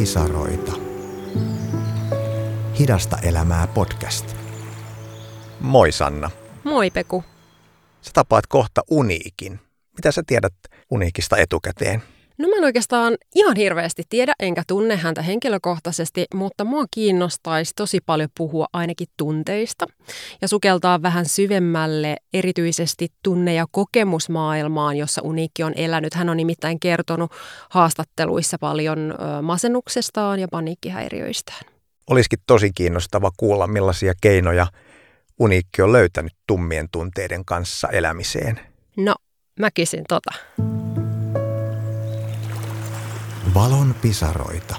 pisaroita. Hidasta elämää podcast. Moi Sanna. Moi Peku. Sä tapaat kohta Uniikin. Mitä sä tiedät Uniikista etukäteen? No mä en oikeastaan ihan hirveästi tiedä, enkä tunne häntä henkilökohtaisesti, mutta mua kiinnostaisi tosi paljon puhua ainakin tunteista ja sukeltaa vähän syvemmälle erityisesti tunne- ja kokemusmaailmaan, jossa Uniikki on elänyt. Hän on nimittäin kertonut haastatteluissa paljon masennuksestaan ja paniikkihäiriöistään. Olisikin tosi kiinnostava kuulla, millaisia keinoja Uniikki on löytänyt tummien tunteiden kanssa elämiseen. No, mä kysyn tota. Valon pisaroita.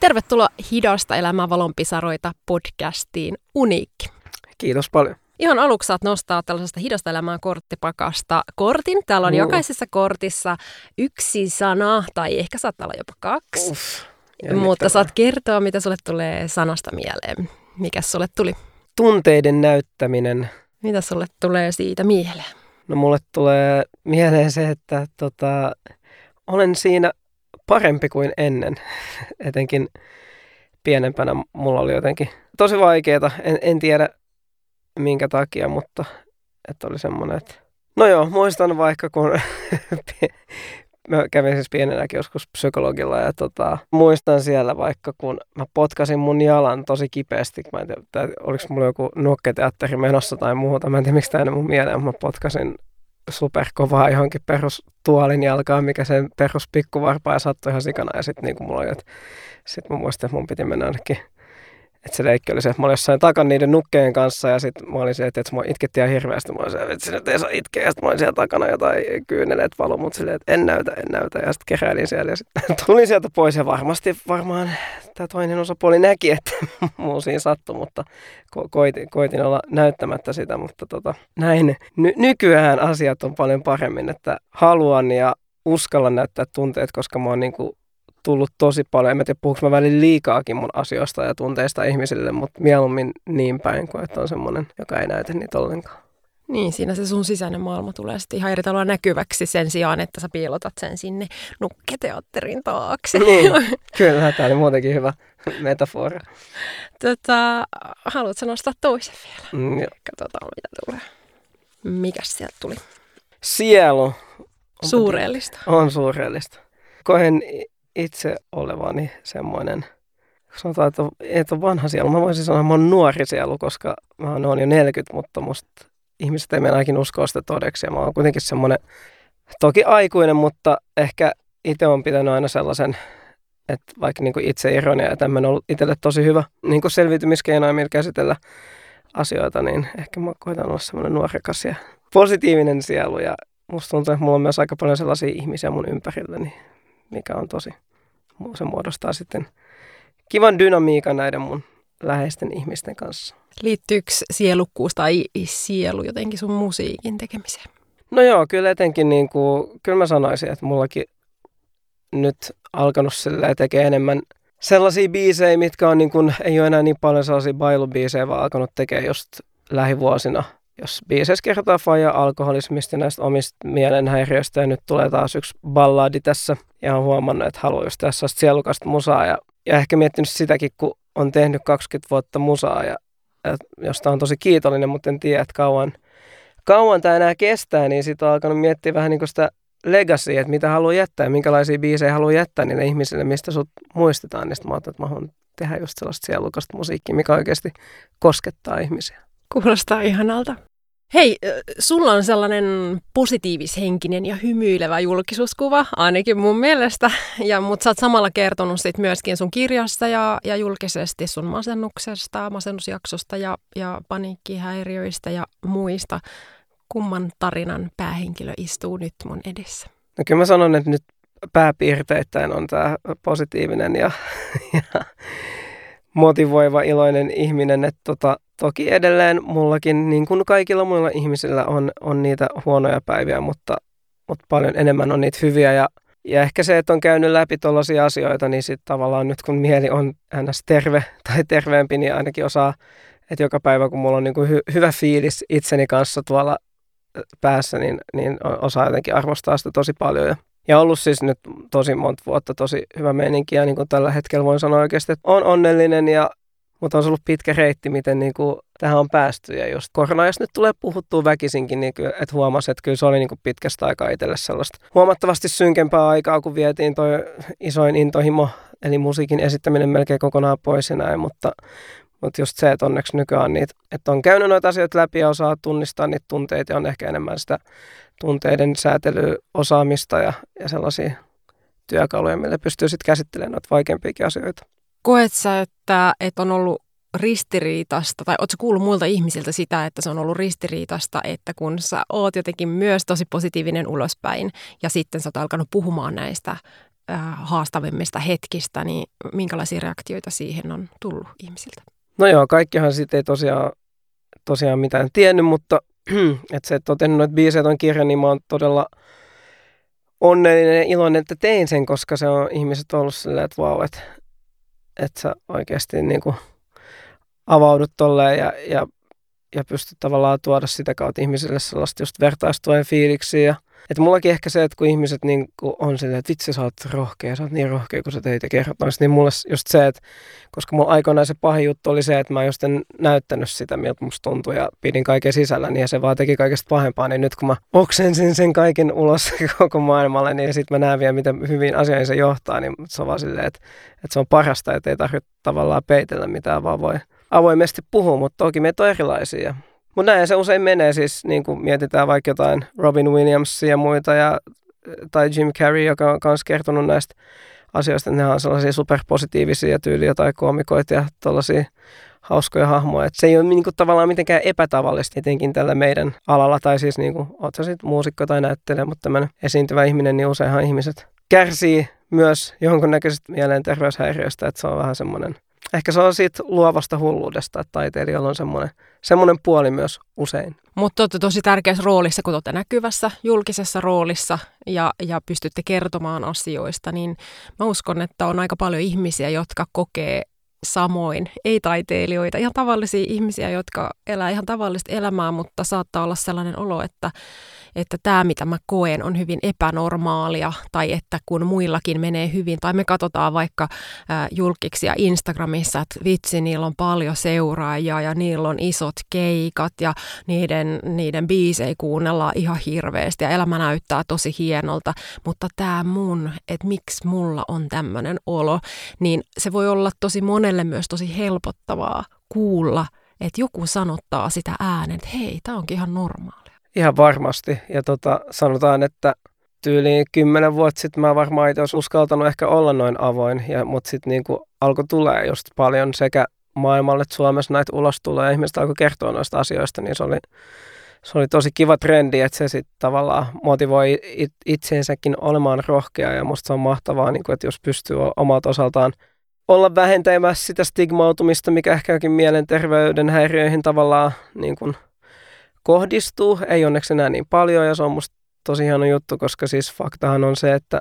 Tervetuloa Hidasta elämää valon pisaroita podcastiin Uniikki. Kiitos paljon. Ihan aluksi saat nostaa tällaisesta hidasta elämää korttipakasta kortin. Täällä on uh. jokaisessa kortissa yksi sana, tai ehkä saattaa olla jopa kaksi. Uff, Mutta saat kertoa, mitä sulle tulee sanasta mieleen. Mikä sulle tuli? Tunteiden näyttäminen. Mitä sulle tulee siitä mieleen? No mulle tulee mieleen se, että tota, olen siinä parempi kuin ennen. Etenkin pienempänä mulla oli jotenkin tosi vaikeaa. En, en tiedä minkä takia, mutta että oli semmoinen, että no joo, muistan vaikka kun mä kävin siis pienenäkin joskus psykologilla ja tota, muistan siellä vaikka kun mä potkasin mun jalan tosi kipeästi. Mä en tiedä, oliko mulla joku nukketeatteri menossa tai muuta. Mä en tiedä, miksi tämä mun mieleen, mä potkasin superkovaa johonkin perustuolin jalkaan, mikä sen perus pikkuvarpaa ja sattui ihan sikana. Ja sitten niin mulla oli, että sit mä muistan, että mun piti mennä ainakin että se leikki oli se, että mä olin jossain takan niiden nukkeen kanssa ja sitten mä olin se, että, että mä itketti ihan hirveästi. Mä olin se, että sinä ei saa itkeä ja sitten mä olin siellä takana jotain kyyneleet valu, mutta silleen, että en näytä, en näytä. Ja sitten keräilin siellä ja sitten tulin sieltä pois ja varmasti varmaan tämä toinen osapuoli näki, että muu siinä sattui, mutta ko- koitin, koitin olla näyttämättä sitä, mutta tota, näin. Ny- nykyään asiat on paljon paremmin, että haluan ja uskallan näyttää tunteet, koska mä oon niin kuin tullut tosi paljon. En tiedä, puhuuko mä välillä liikaakin mun asioista ja tunteista ihmisille, mutta mieluummin niin päin kuin, että on semmoinen, joka ei näytä niitä ollenkaan. Niin, siinä se sun sisäinen maailma tulee sitten ihan eri tavalla näkyväksi sen sijaan, että sä piilotat sen sinne nukketeatterin taakse. Niin, kyllä, tämä oli muutenkin hyvä metafora. Tota, haluatko nostaa toisen vielä? Mm, Katsotaan, mitä tulee. Mikäs sieltä tuli? Sielu. Suureellista. On suureellista. Koen itse olevani semmoinen, sanotaan, että, että on vanha sielu. Mä voisin sanoa, että mä oon nuori sielu, koska mä oon jo 40, mutta musta ihmiset ei mennäkin uskoa sitä todeksi. Ja mä oon kuitenkin semmoinen, toki aikuinen, mutta ehkä itse on pitänyt aina sellaisen, että vaikka niin kuin itse ironia ja tämmöinen on ollut itselle tosi hyvä niin kuin selviytymiskeino millä käsitellä asioita, niin ehkä mä koitan olla semmoinen nuorekas ja positiivinen sielu ja musta tuntuu, että mulla on myös aika paljon sellaisia ihmisiä mun ympärilläni, mikä on tosi, se muodostaa sitten kivan dynamiikan näiden mun läheisten ihmisten kanssa. Liittyykö sielukkuus tai sielu jotenkin sun musiikin tekemiseen? No joo, kyllä etenkin niin kuin, kyllä mä sanoisin, että mullakin nyt alkanut sillä tekee enemmän sellaisia biisejä, mitkä on niin kuin, ei ole enää niin paljon sellaisia bailubiisejä, vaan alkanut tekemään just lähivuosina – jos biiseissä kerrotaan faija alkoholismista näistä omista mielenhäiriöistä ja nyt tulee taas yksi balladi tässä ja on huomannut, että haluaa just tässä sielukasta musaa ja, ja ehkä miettinyt sitäkin, kun on tehnyt 20 vuotta musaa ja, ja josta on tosi kiitollinen, mutta en tiedä, että kauan, kauan tämä enää kestää, niin sitten on alkanut miettiä vähän niin kuin sitä legacy, että mitä haluaa jättää, minkälaisia biisejä haluaa jättää niille ihmisille, mistä sut muistetaan. Niin sitten mä että mä haluan tehdä just sellaista sielukasta musiikkia, mikä oikeasti koskettaa ihmisiä. Kuulostaa ihanalta. Hei, sulla on sellainen positiivishenkinen ja hymyilevä julkisuuskuva, ainakin mun mielestä. Ja, mutta sä oot samalla kertonut sit myöskin sun kirjassa ja, ja julkisesti sun masennuksesta, masennusjaksosta ja, ja paniikkihäiriöistä ja muista. Kumman tarinan päähenkilö istuu nyt mun edessä? No kyllä mä sanon, että nyt pääpiirteittäin on tämä positiivinen ja, ja motivoiva, iloinen ihminen. Että tota, toki edelleen mullakin, niin kuin kaikilla muilla ihmisillä, on, on niitä huonoja päiviä, mutta, mutta paljon enemmän on niitä hyviä. Ja, ja ehkä se, että on käynyt läpi tuollaisia asioita, niin sitten tavallaan nyt kun mieli on ns. terve tai terveempi, niin ainakin osaa, että joka päivä kun mulla on niin kuin hy, hyvä fiilis itseni kanssa tuolla päässä, niin, niin osaa jotenkin arvostaa sitä tosi paljon. Ja Ja ollut siis nyt tosi monta vuotta tosi hyvä meininki ja niin kuin tällä hetkellä voin sanoa oikeasti, että on onnellinen ja mutta on ollut pitkä reitti, miten niin kuin tähän on päästy. Ja just korona, jos nyt tulee puhuttua väkisinkin, niin kyllä, että huomasi, että kyllä se oli niin kuin pitkästä aikaa itselle sellaista huomattavasti synkempää aikaa, kun vietiin toi isoin intohimo, eli musiikin esittäminen melkein kokonaan pois ja näin. Mutta, mutta just se, että onneksi nykyään niitä, että on käynyt noita asioita läpi ja osaa tunnistaa niitä tunteita ja on ehkä enemmän sitä tunteiden säätelyosaamista ja, ja sellaisia työkaluja, millä pystyy sitten käsittelemään noita vaikeampiakin asioita. Koet sä, että, että on ollut ristiriitasta, tai ootko kuullut muilta ihmisiltä sitä, että se on ollut ristiriitasta, että kun sä oot jotenkin myös tosi positiivinen ulospäin, ja sitten sä oot alkanut puhumaan näistä äh, haastavimmista hetkistä, niin minkälaisia reaktioita siihen on tullut ihmisiltä? No joo, kaikkihan siitä ei tosiaan, tosiaan mitään tiennyt, mutta että se, että oon tehnyt noita biisejä ton kirjan, niin mä oon todella onnellinen ja iloinen, että tein sen, koska se on ihmiset ollut silleen, että vau, että, että sä oikeasti niin kuin avaudut tolleen ja, ja, ja pystyt tavallaan tuoda sitä kautta ihmisille sellaista just vertaistuen fiiliksiä ja että mullakin ehkä se, että kun ihmiset niin kun on silleen, että vitsi sä oot rohkea, sä oot niin rohkea, kun sä teit ja kerrot noista, niin mulla just se, että koska mulla aikoinaan se pahin juttu oli se, että mä just en näyttänyt sitä, miltä musta tuntui ja pidin kaiken sisällä, niin se vaan teki kaikesta pahempaa, niin nyt kun mä oksensin sen kaiken ulos koko maailmalle, niin sitten mä näen vielä, miten hyvin asioihin se johtaa, niin se on vaan silleen, että, että se on parasta, että ei tarvitse tavallaan peitellä mitään, vaan voi avoimesti puhua, mutta toki meitä on erilaisia. Mutta näin se usein menee, siis niin kuin mietitään vaikka jotain Robin Williamsia ja muita, ja, tai Jim Carrey, joka on myös kertonut näistä asioista, että ne on sellaisia superpositiivisia tyyliä tai koomikoita ja tällaisia hauskoja hahmoja. Et se ei ole niin kuin, tavallaan mitenkään epätavallista etenkin tällä meidän alalla, tai siis niin kuin, oot sä sitten muusikko tai näyttelijä, mutta tämmöinen esiintyvä ihminen, niin useinhan ihmiset kärsii myös jonkunnäköisestä mielenterveyshäiriöstä, että se on vähän semmoinen ehkä se on siitä luovasta hulluudesta, että taiteilijalla on semmoinen, semmoinen puoli myös usein. Mutta olette tosi tärkeässä roolissa, kun olette näkyvässä julkisessa roolissa ja, ja pystytte kertomaan asioista, niin mä uskon, että on aika paljon ihmisiä, jotka kokee samoin, ei taiteilijoita, ihan tavallisia ihmisiä, jotka elää ihan tavallista elämää, mutta saattaa olla sellainen olo, että että tämä, mitä mä koen, on hyvin epänormaalia, tai että kun muillakin menee hyvin, tai me katsotaan vaikka äh, julkiksi Instagramissa, että vitsi, niillä on paljon seuraajia, ja niillä on isot keikat, ja niiden, niiden biisejä kuunnellaan ihan hirveästi, ja elämä näyttää tosi hienolta, mutta tämä mun, että miksi mulla on tämmöinen olo, niin se voi olla tosi monelle myös tosi helpottavaa kuulla, että joku sanottaa sitä äänen, että hei, tämä onkin ihan normaali. Ihan varmasti. Ja tota, sanotaan, että tyyliin kymmenen vuotta sitten mä varmaan itse olisi uskaltanut ehkä olla noin avoin, ja, mutta sitten niin alkoi tulee just paljon sekä maailmalle että Suomessa näitä ulos tulee ihmiset alkoi kertoa noista asioista, niin se oli, se oli tosi kiva trendi, että se sitten tavallaan motivoi it, itseensäkin olemaan rohkea ja musta se on mahtavaa, niin kuin, että jos pystyy omalta osaltaan olla vähentämässä sitä stigmautumista, mikä ehkä jokin mielenterveyden häiriöihin tavallaan niin kuin kohdistuu. Ei onneksi enää niin paljon ja se on musta tosi hieno juttu, koska siis faktahan on se, että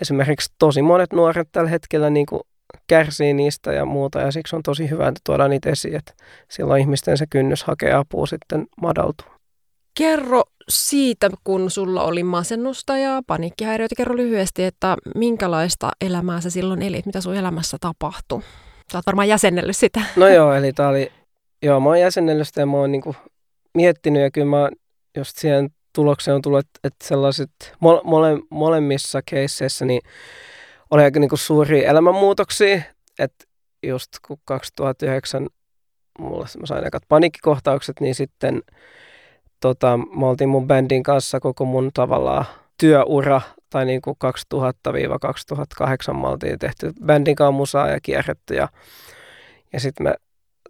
esimerkiksi tosi monet nuoret tällä hetkellä niin kuin kärsii niistä ja muuta ja siksi on tosi hyvä, että tuodaan niitä esiin, että silloin ihmisten se kynnys hakea apua sitten madaltuu. Kerro siitä, kun sulla oli masennusta ja paniikkihäiriöitä. Kerro lyhyesti, että minkälaista elämää sä silloin elit, mitä sun elämässä tapahtui. Sä oot varmaan jäsennellyt sitä. No joo, eli tää oli, joo mä oon jäsennellyt sitä ja mä oon niinku miettinyt ja kyllä mä just siihen tulokseen on tullut, että sellaiset mole, mole, molemmissa keisseissä niin oli aika niin suuria elämänmuutoksia, että just kun 2009 mulla mä sain ekat paniikkikohtaukset, niin sitten tota, me oltiin mun bändin kanssa koko mun tavallaan työura, tai niin kuin 2000-2008 me oltiin tehty bändin kanssa musaa ja kierretty, ja, ja sitten me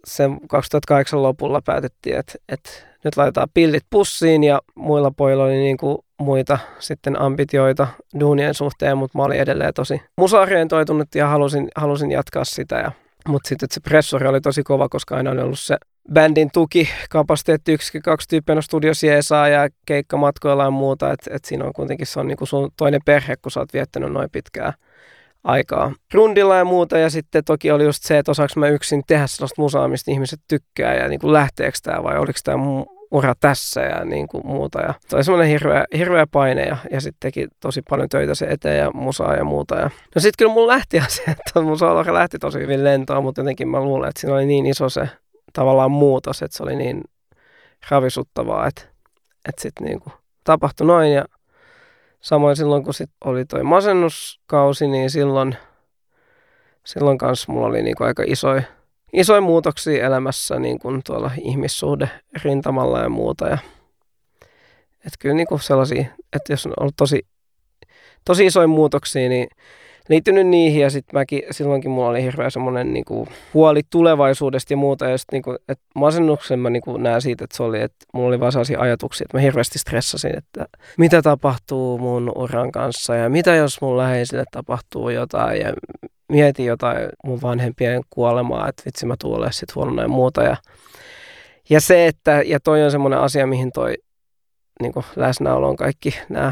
sen 2008 lopulla päätettiin, että, että nyt laitetaan pillit pussiin ja muilla pojilla oli niin kuin muita sitten ambitioita duunien suhteen, mutta mä olin edelleen tosi musaorientoitunut ja halusin, halusin jatkaa sitä. Ja, mutta sitten se pressori oli tosi kova, koska aina oli ollut se bändin tuki, kapasiteetti yksi, kaksi tyyppiä studios jeesaa ja keikkamatkoilla ja muuta, että et siinä on kuitenkin se on niin kuin sun toinen perhe, kun sä oot viettänyt noin pitkään aikaa rundilla ja muuta. Ja sitten toki oli just se, että osaanko mä yksin tehdä sellaista musaa, mistä ihmiset tykkää ja niin kuin lähteekö tämä vai oliko tämä ura tässä ja niin kuin muuta. Ja se oli semmoinen hirveä, hirveä paine ja, ja sitten teki tosi paljon töitä se eteen ja musaa ja muuta. Ja... No sitten kyllä mun lähti se, että mun lähti tosi hyvin lentoa, mutta jotenkin mä luulen, että siinä oli niin iso se tavallaan muutos, että se oli niin ravisuttavaa, että, että sitten niin kuin tapahtui noin ja samoin silloin kun sit oli toi masennuskausi, niin silloin, silloin kanssa mulla oli niin kuin aika isoja isoja muutoksia elämässä niin kuin tuolla ihmissuhde rintamalla ja muuta. Ja, että kyllä niin kuin sellaisia, että jos on ollut tosi, tosi isoja muutoksia, niin liittynyt niihin ja sitten mäkin silloinkin mulla oli hirveä semmoinen niin kuin, huoli tulevaisuudesta ja muuta. Ja sitten niin että masennuksen mä niin kuin, näen siitä, että se oli, että mulla oli vaan sellaisia ajatuksia, että mä hirveästi stressasin, että mitä tapahtuu mun uran kanssa ja mitä jos mun läheisille tapahtuu jotain ja mietin jotain mun vanhempien kuolemaa, että vitsi mä tuulen sitten huonona ja muuta. Ja, ja se, että, ja toi on semmoinen asia, mihin toi niin läsnäolo on kaikki nämä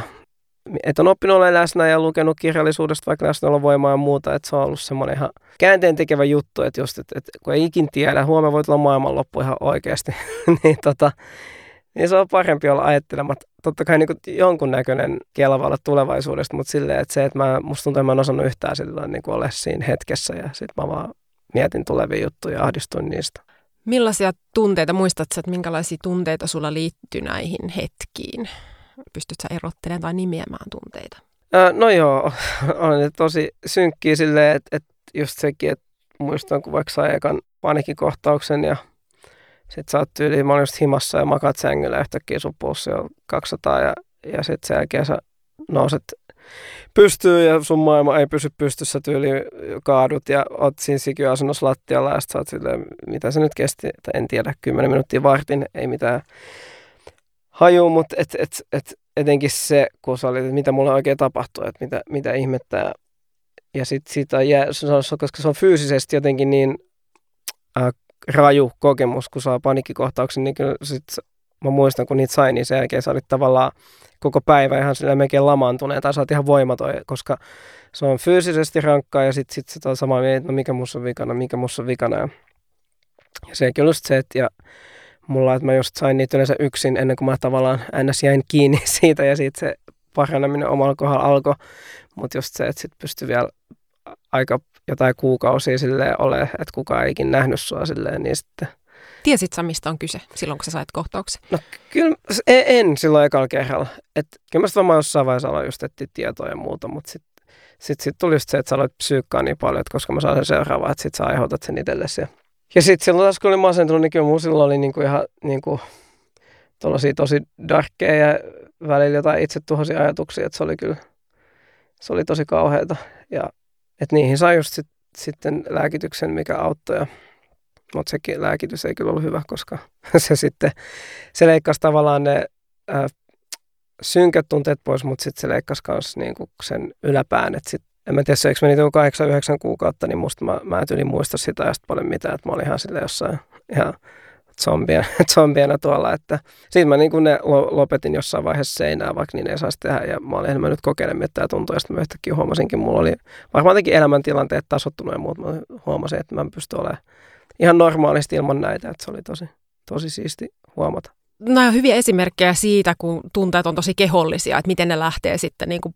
että on oppinut olemaan läsnä ja lukenut kirjallisuudesta vaikka läsnäolovoimaa ja muuta, että se on ollut semmoinen ihan käänteen tekevä juttu, että just, että, että kun ei ikin tiedä, huomenna voi tulla maailmanloppu ihan oikeasti, niin, tota, niin se on parempi olla ajattelematta. Totta kai niin jonkunnäköinen kelva olla tulevaisuudesta, mutta silleen, että se, että mä, musta tuntuu, että mä en osannut yhtään sillä niin olla siinä hetkessä ja sitten mä vaan mietin tulevia juttuja ja ahdistuin niistä. Millaisia tunteita, muistatko, että minkälaisia tunteita sulla liittyy näihin hetkiin? Pystytkö erottelemaan tai nimeämään tunteita? No joo, on tosi synkkiä silleen, että, että just sekin, että muistan, kun vaikka sai ekan panikikohtauksen ja sitten sä oot tyyliin, mä olin just himassa ja makat sängyllä yhtäkkiä sun pulssi on 200 ja, ja sitten sen jälkeen sä nouset pystyy ja sun maailma ei pysy pystyssä tyyli kaadut ja oot siinä sikyasunnossa lattialla ja sitten sä oot silleen, mitä se nyt kesti, että en tiedä, 10 minuuttia vartin, ei mitään haju, mutta et, et, et, etenkin se, kun sä olit, että mitä mulle oikein tapahtuu, että mitä, mitä ihmettä. Ja sitten sitä jää, koska se on fyysisesti jotenkin niin äh, raju kokemus, kun saa panikkikohtauksen, niin kyllä sit, mä muistan, kun niitä sai, niin sen jälkeen sä olit tavallaan koko päivä ihan sillä melkein lamaantuneen, tai sä oot ihan voimaton, koska se on fyysisesti rankkaa, ja sitten sit sitä on samaa mieltä, että no mikä musta on vikana, mikä musta on vikana. Ja, ja se on just se, että ja mulla, että mä just sain niitä yleensä yksin ennen kuin mä tavallaan ns. jäin kiinni siitä, ja siitä se paraneminen omalla kohdalla alkoi, mutta just se, että sit pystyi vielä aika jotain kuukausia silleen ole, että kukaan ei ikin nähnyt sua silleen, niin sitten... Tiesit sä, mistä on kyse silloin, kun sä sait kohtauksen? No kyllä en, en silloin ekalla kerralla. Et, kyllä mä sitten varmaan jossain vaiheessa aloin just etsiä tietoa ja muuta, mutta sitten sit, sit tuli just se, että sä aloit psyykkaa niin paljon, että koska mä saan sen seuraavaa, että sit sä aiheutat sen itsellesi. Ja, ja sitten silloin taas, kun olin masentunut, niin kyllä mun silloin oli niinku ihan niinku, tosi darkkeja ja välillä jotain itsetuhoisia ajatuksia, että se oli kyllä, se oli tosi kauheata. Ja että niihin sai just sit, sitten lääkityksen, mikä auttoi. Ja, mutta sekin lääkitys ei kyllä ollut hyvä, koska se sitten, se leikkasi tavallaan ne ää, synkät tunteet pois, mutta sitten se leikkasi myös niinku sen yläpään. Että sit, en mä tiedä, se meni 8-9 kuukautta, niin musta mä, mä en muista sitä ja paljon mitään, että mä olin ihan sille jossain ihan zombiena, zombiena tuolla, että siitä mä niin kuin ne lopetin jossain vaiheessa seinää, vaikka niin ei saisi tehdä, ja mä olin enemmän nyt kokeilemaan, että tämä tuntuu, ja sitten mä yhtäkkiä huomasinkin, mulla oli varmaan jotenkin elämäntilanteet tasottunut ja muut, mä huomasin, että mä pystyn olemaan ihan normaalisti ilman näitä, että se oli tosi, tosi siisti huomata. Nämä on hyviä esimerkkejä siitä, kun tunteet on tosi kehollisia, että miten ne lähtee sitten niin kuin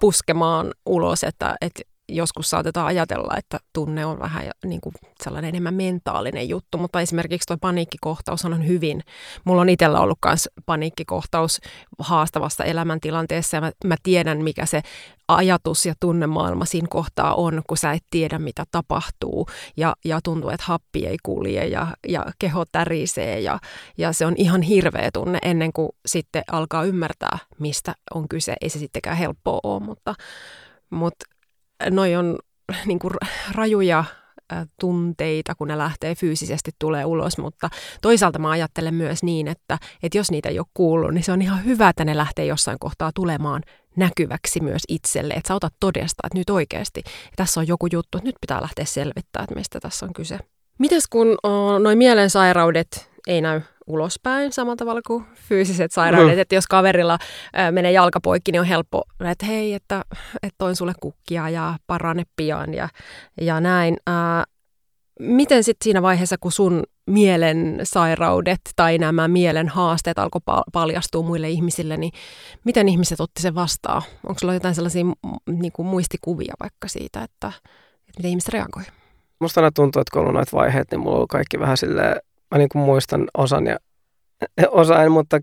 puskemaan ulos, että, että joskus saatetaan ajatella, että tunne on vähän niin kuin sellainen enemmän mentaalinen juttu, mutta esimerkiksi tuo paniikkikohtaus on hyvin. Mulla on itsellä ollut myös paniikkikohtaus haastavassa elämäntilanteessa ja mä, mä tiedän, mikä se ajatus ja tunnemaailma siinä kohtaa on, kun sä et tiedä, mitä tapahtuu ja, ja tuntuu, että happi ei kulje ja, ja keho tärisee ja, ja se on ihan hirveä tunne ennen kuin sitten alkaa ymmärtää, mistä on kyse. Ei se sittenkään helppoa ole, mutta, mutta noi on niin kuin rajuja tunteita, kun ne lähtee fyysisesti tulee ulos, mutta toisaalta mä ajattelen myös niin, että, että jos niitä ei ole kuullut, niin se on ihan hyvä, että ne lähtee jossain kohtaa tulemaan näkyväksi myös itselle, että sä otat todesta, että nyt oikeasti tässä on joku juttu, että nyt pitää lähteä selvittämään, että mistä tässä on kyse. Mites kun noin mielensairaudet ei näy ulospäin samalla tavalla kuin fyysiset sairaudet. Mm. Että jos kaverilla ää, menee jalkapoikki, niin on helppo, että hei, että, että toin sulle kukkia ja parane pian ja, ja näin. Ää, miten sitten siinä vaiheessa, kun sun mielen sairaudet tai nämä mielen haasteet alkoi paljastua muille ihmisille, niin miten ihmiset otti sen vastaan? Onko sulla jotain sellaisia niin kuin muistikuvia vaikka siitä, että, että miten ihmiset reagoi? Musta aina tuntuu, että kun on ollut noita vaiheita, niin mulla on kaikki vähän silleen, mä niin kuin muistan osan ja osain, mutta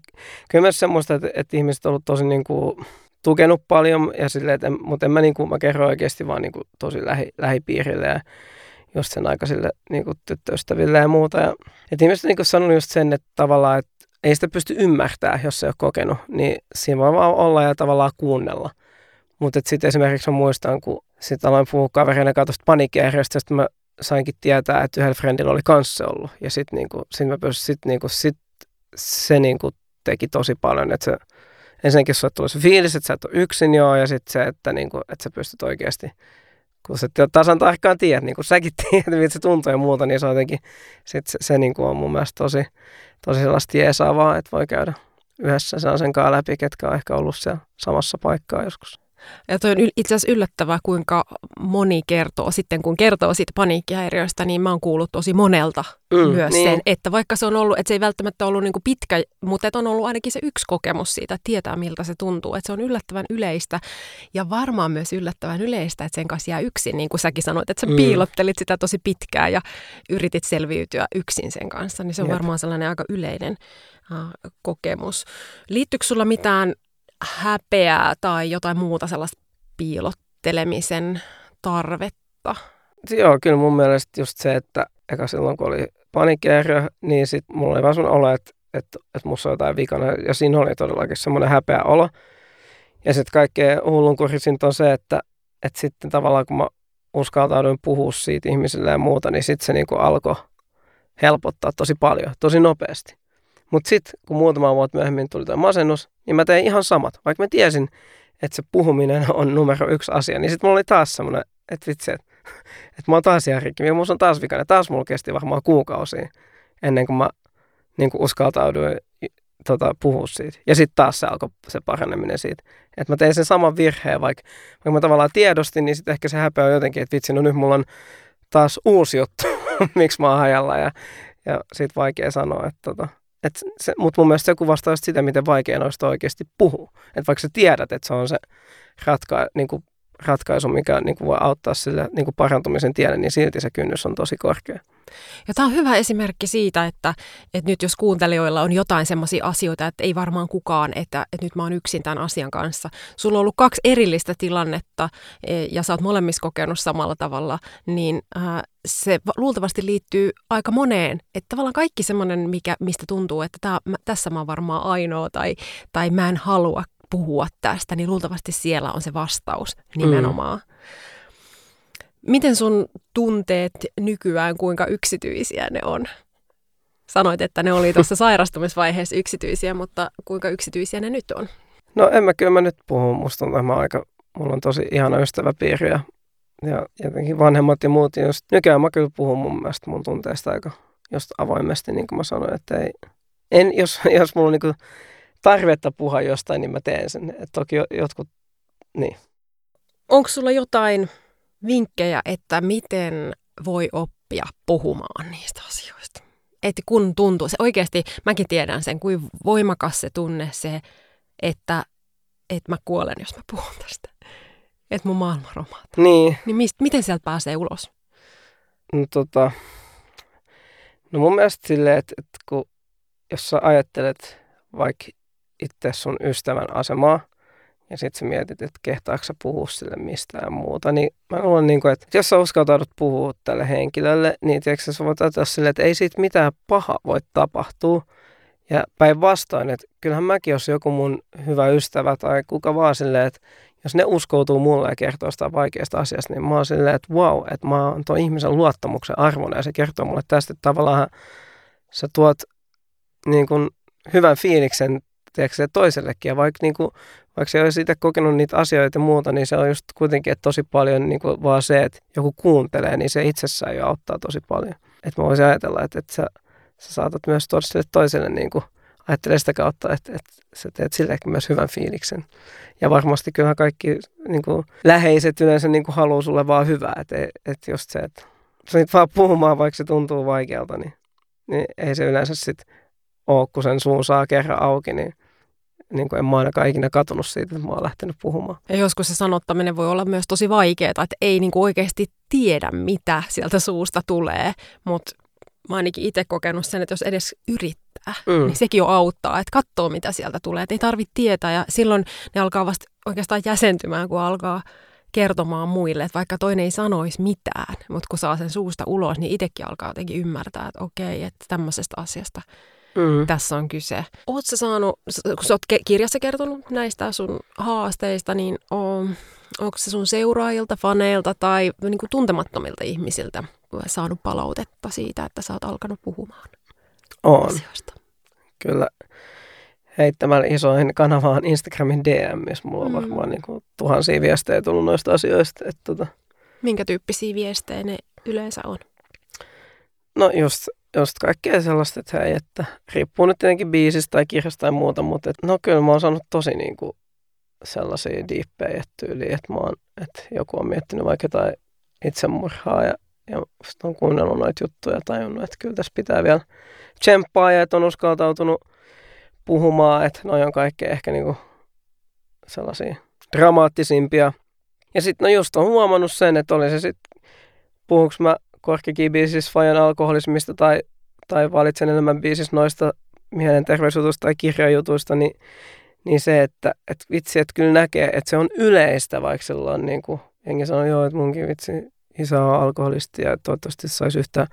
kyllä myös semmoista, että, että ihmiset on ollut tosi niin kuin tukenut paljon, ja silleen, että, mutta en mä, niin kuin, mä kerron oikeasti vaan niin kuin tosi lähi, lähipiirille ja just sen aikaisille niin kuin tyttöystäville ja muuta. Ja, että ihmiset on niin sanonut just sen, että tavallaan, että ei sitä pysty ymmärtämään, jos se ei ole kokenut, niin siinä voi vaan olla ja tavallaan kuunnella. Mutta sitten esimerkiksi mä muistan, kun sitten aloin puhua kavereiden kanssa paniikkijärjestöstä, mä sainkin tietää, että yhdellä friendillä oli kanssa ollut. Ja sitten niinku, sit mä pystyn, sit, niinku, sit se niinku teki tosi paljon, että se, ensinnäkin sulle tuli se fiilis, että sä et ole yksin joo, ja sitten se, että, niinku, että sä pystyt oikeasti, kun sä tasan tarkkaan tiedät, niin kuin säkin tiedät, miltä se tuntuu ja muuta, niin se on jotenkin, sit se, se niinku on mun mielestä tosi, tosi sellaista jeesaavaa, että voi käydä yhdessä sen kanssa läpi, ketkä on ehkä ollut siellä samassa paikkaa joskus. Ja toi on itse asiassa yllättävää, kuinka moni kertoo sitten, kun kertoo siitä paniikkihäiriöstä, niin mä oon kuullut tosi monelta mm, myös niin. sen, että vaikka se on ollut, että se ei välttämättä ollut niin kuin pitkä, mutta että on ollut ainakin se yksi kokemus siitä, että tietää miltä se tuntuu, että se on yllättävän yleistä ja varmaan myös yllättävän yleistä, että sen kanssa jää yksin, niin kuin säkin sanoit, että sä mm. piilottelit sitä tosi pitkään ja yritit selviytyä yksin sen kanssa, niin se on Jep. varmaan sellainen aika yleinen kokemus. Liittyykö sulla mitään häpeää tai jotain muuta sellaista piilottelemisen tarvetta? Joo, kyllä mun mielestä just se, että eka silloin kun oli paniikkihäiriö, niin sit mulla oli vaan sellainen olo, että, että, että musta on jotain vikana. Ja siinä oli todellakin semmoinen häpeä olo. Ja sitten kaikkein hullunkurisinta on se, että, että sitten tavallaan kun mä uskaltauduin puhua siitä ihmisille ja muuta, niin sitten se niinku alkoi helpottaa tosi paljon, tosi nopeasti. Mutta sitten kun muutama vuotta myöhemmin tuli tuo masennus, niin mä tein ihan samat. Vaikka mä tiesin, että se puhuminen on numero yksi asia, niin sitten mulla oli taas semmoinen, että vitsi, että, että mä oon taas järkki, ja mulla on taas vikana. Taas mulla kesti varmaan kuukausia ennen kuin mä niin kuin uskaltauduin tota, puhua siitä. Ja sitten taas se alkoi se paraneminen siitä. Että mä tein sen saman virheen, vaikka, vaikka mä tavallaan tiedostin, niin sitten ehkä se häpeä on jotenkin, että vitsi, no nyt mulla on taas uusi juttu, miksi mä oon hajalla. Ja, ja sitten vaikea sanoa, että tota, mutta mun mielestä se kuvastaa sitä, miten vaikea noista oikeasti puhua. Että vaikka sä tiedät, että se on se ratka, niin kuin ratkaisu, mikä niin kuin voi auttaa sille niin kuin parantumisen tielle, niin silti se kynnys on tosi korkea. Ja tämä on hyvä esimerkki siitä, että, että nyt jos kuuntelijoilla on jotain semmoisia asioita, että ei varmaan kukaan, että, että nyt mä oon yksin tämän asian kanssa. Sulla on ollut kaksi erillistä tilannetta e, ja sä oot molemmissa kokenut samalla tavalla, niin äh, se luultavasti liittyy aika moneen. Että tavallaan kaikki semmoinen, mikä, mistä tuntuu, että tää, mä, tässä mä oon varmaan ainoa tai, tai mä en halua puhua tästä, niin luultavasti siellä on se vastaus nimenomaan. Mm. Miten sun tunteet nykyään, kuinka yksityisiä ne on? Sanoit, että ne oli tuossa sairastumisvaiheessa yksityisiä, mutta kuinka yksityisiä ne nyt on? No en mä kyllä mä nyt puhu. Musta on aika, mulla on tosi ihana ystäväpiiri ja, ja jotenkin vanhemmat ja muut. Ja just, nykyään mä kyllä puhun mun mielestä mun tunteista aika just avoimesti, niin kuin mä sanoin, että ei, en, jos, jos mulla on niin tarvetta puhua jostain, niin mä teen sen. Et toki jotkut, niin. Onko sulla jotain vinkkejä, että miten voi oppia puhumaan niistä asioista? Että kun tuntuu, se oikeasti, mäkin tiedän sen, kuin voimakas se tunne se, että, että mä kuolen, jos mä puhun tästä. Että mun maailma romahtaa. Niin. Niin mist, miten sieltä pääsee ulos? No tota, no mun mielestä silleen, että, että kun, jos sä ajattelet vaikka itse sun ystävän asemaa, ja sitten sä mietit, että kehtaako sä puhua sille mistään muuta, niin mä luulen, niin kuin, että jos sä uskaltaudut puhua tälle henkilölle, niin tiedätkö, sä voit ajatella silleen, että ei siitä mitään paha voi tapahtua. Ja päinvastoin, että kyllähän mäkin, jos joku mun hyvä ystävä tai kuka vaan silleen, että jos ne uskoutuu mulle ja kertoo sitä vaikeasta asiasta, niin mä oon silleen, että wow, että mä oon tuon ihmisen luottamuksen arvona ja se kertoo mulle tästä, että tavallaan sä tuot niin kuin hyvän fiiliksen tiedätkö, se toisellekin. Ja vaikka, niin kuin, vaikka se olisi itse kokenut niitä asioita ja muuta, niin se on just kuitenkin että tosi paljon niin kuin vaan se, että joku kuuntelee, niin se itsessään jo auttaa tosi paljon. Että mä voisin ajatella, että, että sä, sä saatat myös tuoda sille toiselle niin kuin, ajattelee sitä kautta, että, että sä teet sillekin myös hyvän fiiliksen. Ja varmasti kyllä kaikki niin kuin, läheiset yleensä niin kuin, haluaa sulle vaan hyvää. Että, että just se, että sit vaan puhumaan, vaikka se tuntuu vaikealta, niin, niin ei se yleensä sitten ole, kun sen suun saa kerran auki, niin, niin kuin en mä ainakaan ikinä katunut siitä, että mä oon lähtenyt puhumaan. Ja joskus se sanottaminen voi olla myös tosi vaikeaa, että ei niin kuin oikeasti tiedä, mitä sieltä suusta tulee, mutta mä ainakin itse kokenut sen, että jos edes yrittää, mm. niin sekin jo auttaa, että katsoo mitä sieltä tulee, että ei tarvitse tietää ja silloin ne alkaa vasta oikeastaan jäsentymään, kun alkaa kertomaan muille, että vaikka toinen ei sanoisi mitään, mutta kun saa sen suusta ulos, niin itsekin alkaa jotenkin ymmärtää, että okei, että tämmöisestä asiasta mm. tässä on kyse. Oletko saanut, kun sä oot kirjassa kertonut näistä sun haasteista, niin on, onko se sun seuraajilta, faneilta tai niin kuin tuntemattomilta ihmisiltä saanut palautetta siitä, että sä oot alkanut puhumaan on. asioista? Kyllä heittämällä isoihin kanavaan Instagramin DM, missä mulla on mm. varmaan niin kuin tuhansia viestejä tullut noista asioista. Että tota. Minkä tyyppisiä viestejä ne yleensä on? No just, just kaikkea sellaista, että hei, että riippuu nyt tietenkin biisistä tai kirjasta tai muuta, mutta et, no kyllä mä oon saanut tosi niin kuin sellaisia diippejä tyyliin, että, mä oon, että joku on miettinyt vaikka jotain itsemurhaa ja, ja sitten on kuunnellut noita juttuja ja tajunnut, että kyllä tässä pitää vielä tsemppaa ja että on uskaltautunut puhumaan, että noi on kaikki ehkä niinku sellaisia dramaattisimpia. Ja sitten no just on huomannut sen, että oli se sitten, puhuks mä korkeakibiisissä fajan alkoholismista tai, tai valitsen enemmän biisissä noista mielenterveysjutuista tai kirjajutuista, niin, niin se, että et vitsi, että kyllä näkee, että se on yleistä, vaikka sillä on niin kuin, jengi sanoo, joo, että munkin vitsi isä on alkoholisti ja toivottavasti saisi yhtä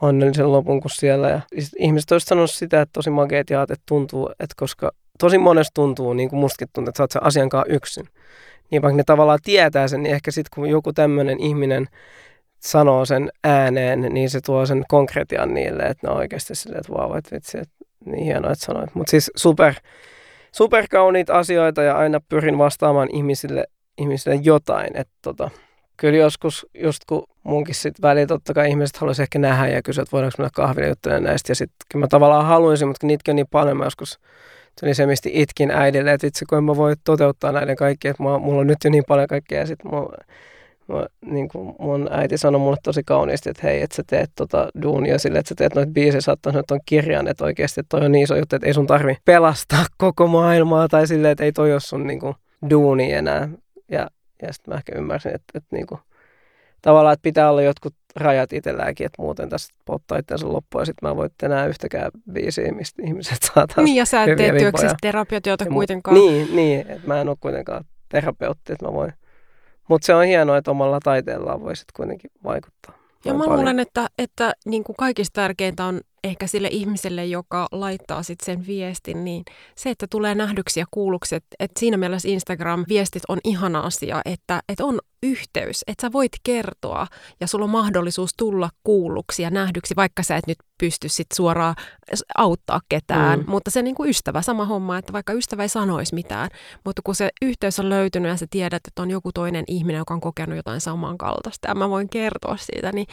onnellisen lopun kuin siellä. Ja ihmiset olisivat sanonut sitä, että tosi makeat jaat, että tuntuu, että koska tosi monesta tuntuu, niin kuin mustakin tuntuu, että sä oot sen asiankaan yksin. Niin vaikka ne tavallaan tietää sen, niin ehkä sitten kun joku tämmöinen ihminen sanoo sen ääneen, niin se tuo sen konkretian niille, että ne on oikeasti silleen, että vau, että vitsi, että niin hienoa, että sanoit. Mutta siis super, super kauniita asioita ja aina pyrin vastaamaan ihmisille, ihmisille jotain, että tota, kyllä joskus, just kun munkin sitten väliin totta kai ihmiset haluaisi ehkä nähdä ja kysyä, että voidaanko mennä kahville juttelemaan näistä. Ja sitten kyllä mä tavallaan haluaisin, mutta niitä on niin paljon, mä joskus tuli se, mistä itkin äidille, että itse kun en mä voi toteuttaa näiden kaikkia, että mulla on nyt jo niin paljon kaikkea. Ja sitten mä, mä, niin kuin mun äiti sanoi mulle tosi kauniisti, että hei, että sä teet tota duunia sille, että sä teet noita biisejä, saattaa sanoa on kirjan, että oikeasti toi on niin iso juttu, että ei sun tarvi pelastaa koko maailmaa tai silleen, että ei toi ole sun niin kuin, duuni enää. Ja ja sitten mä ehkä ymmärsin, että, että niinku, tavallaan, että pitää olla jotkut rajat itselläänkin, että muuten tässä polttaa itseänsä loppuun ja sitten mä voin enää yhtäkään biisiä, mistä ihmiset saa taas Niin ja sä et tee työksessä terapiatyötä kuitenkaan. Niin, niin että mä en ole kuitenkaan terapeutti, että mä voin. Mutta se on hienoa, että omalla taiteellaan voi sitten kuitenkin vaikuttaa. Ja mä luulen, että, että niin kuin kaikista tärkeintä on ehkä sille ihmiselle, joka laittaa sitten sen viestin, niin se, että tulee nähdyksi ja kuulluksi, että, että siinä mielessä Instagram-viestit on ihana asia, että, että on yhteys, että sä voit kertoa ja sulla on mahdollisuus tulla kuulluksi ja nähdyksi, vaikka sä et nyt pysty sit suoraan auttaa ketään, mm. mutta se niin kuin ystävä, sama homma, että vaikka ystävä ei sanoisi mitään, mutta kun se yhteys on löytynyt ja sä tiedät, että on joku toinen ihminen, joka on kokenut jotain samankaltaista ja mä voin kertoa siitä, niin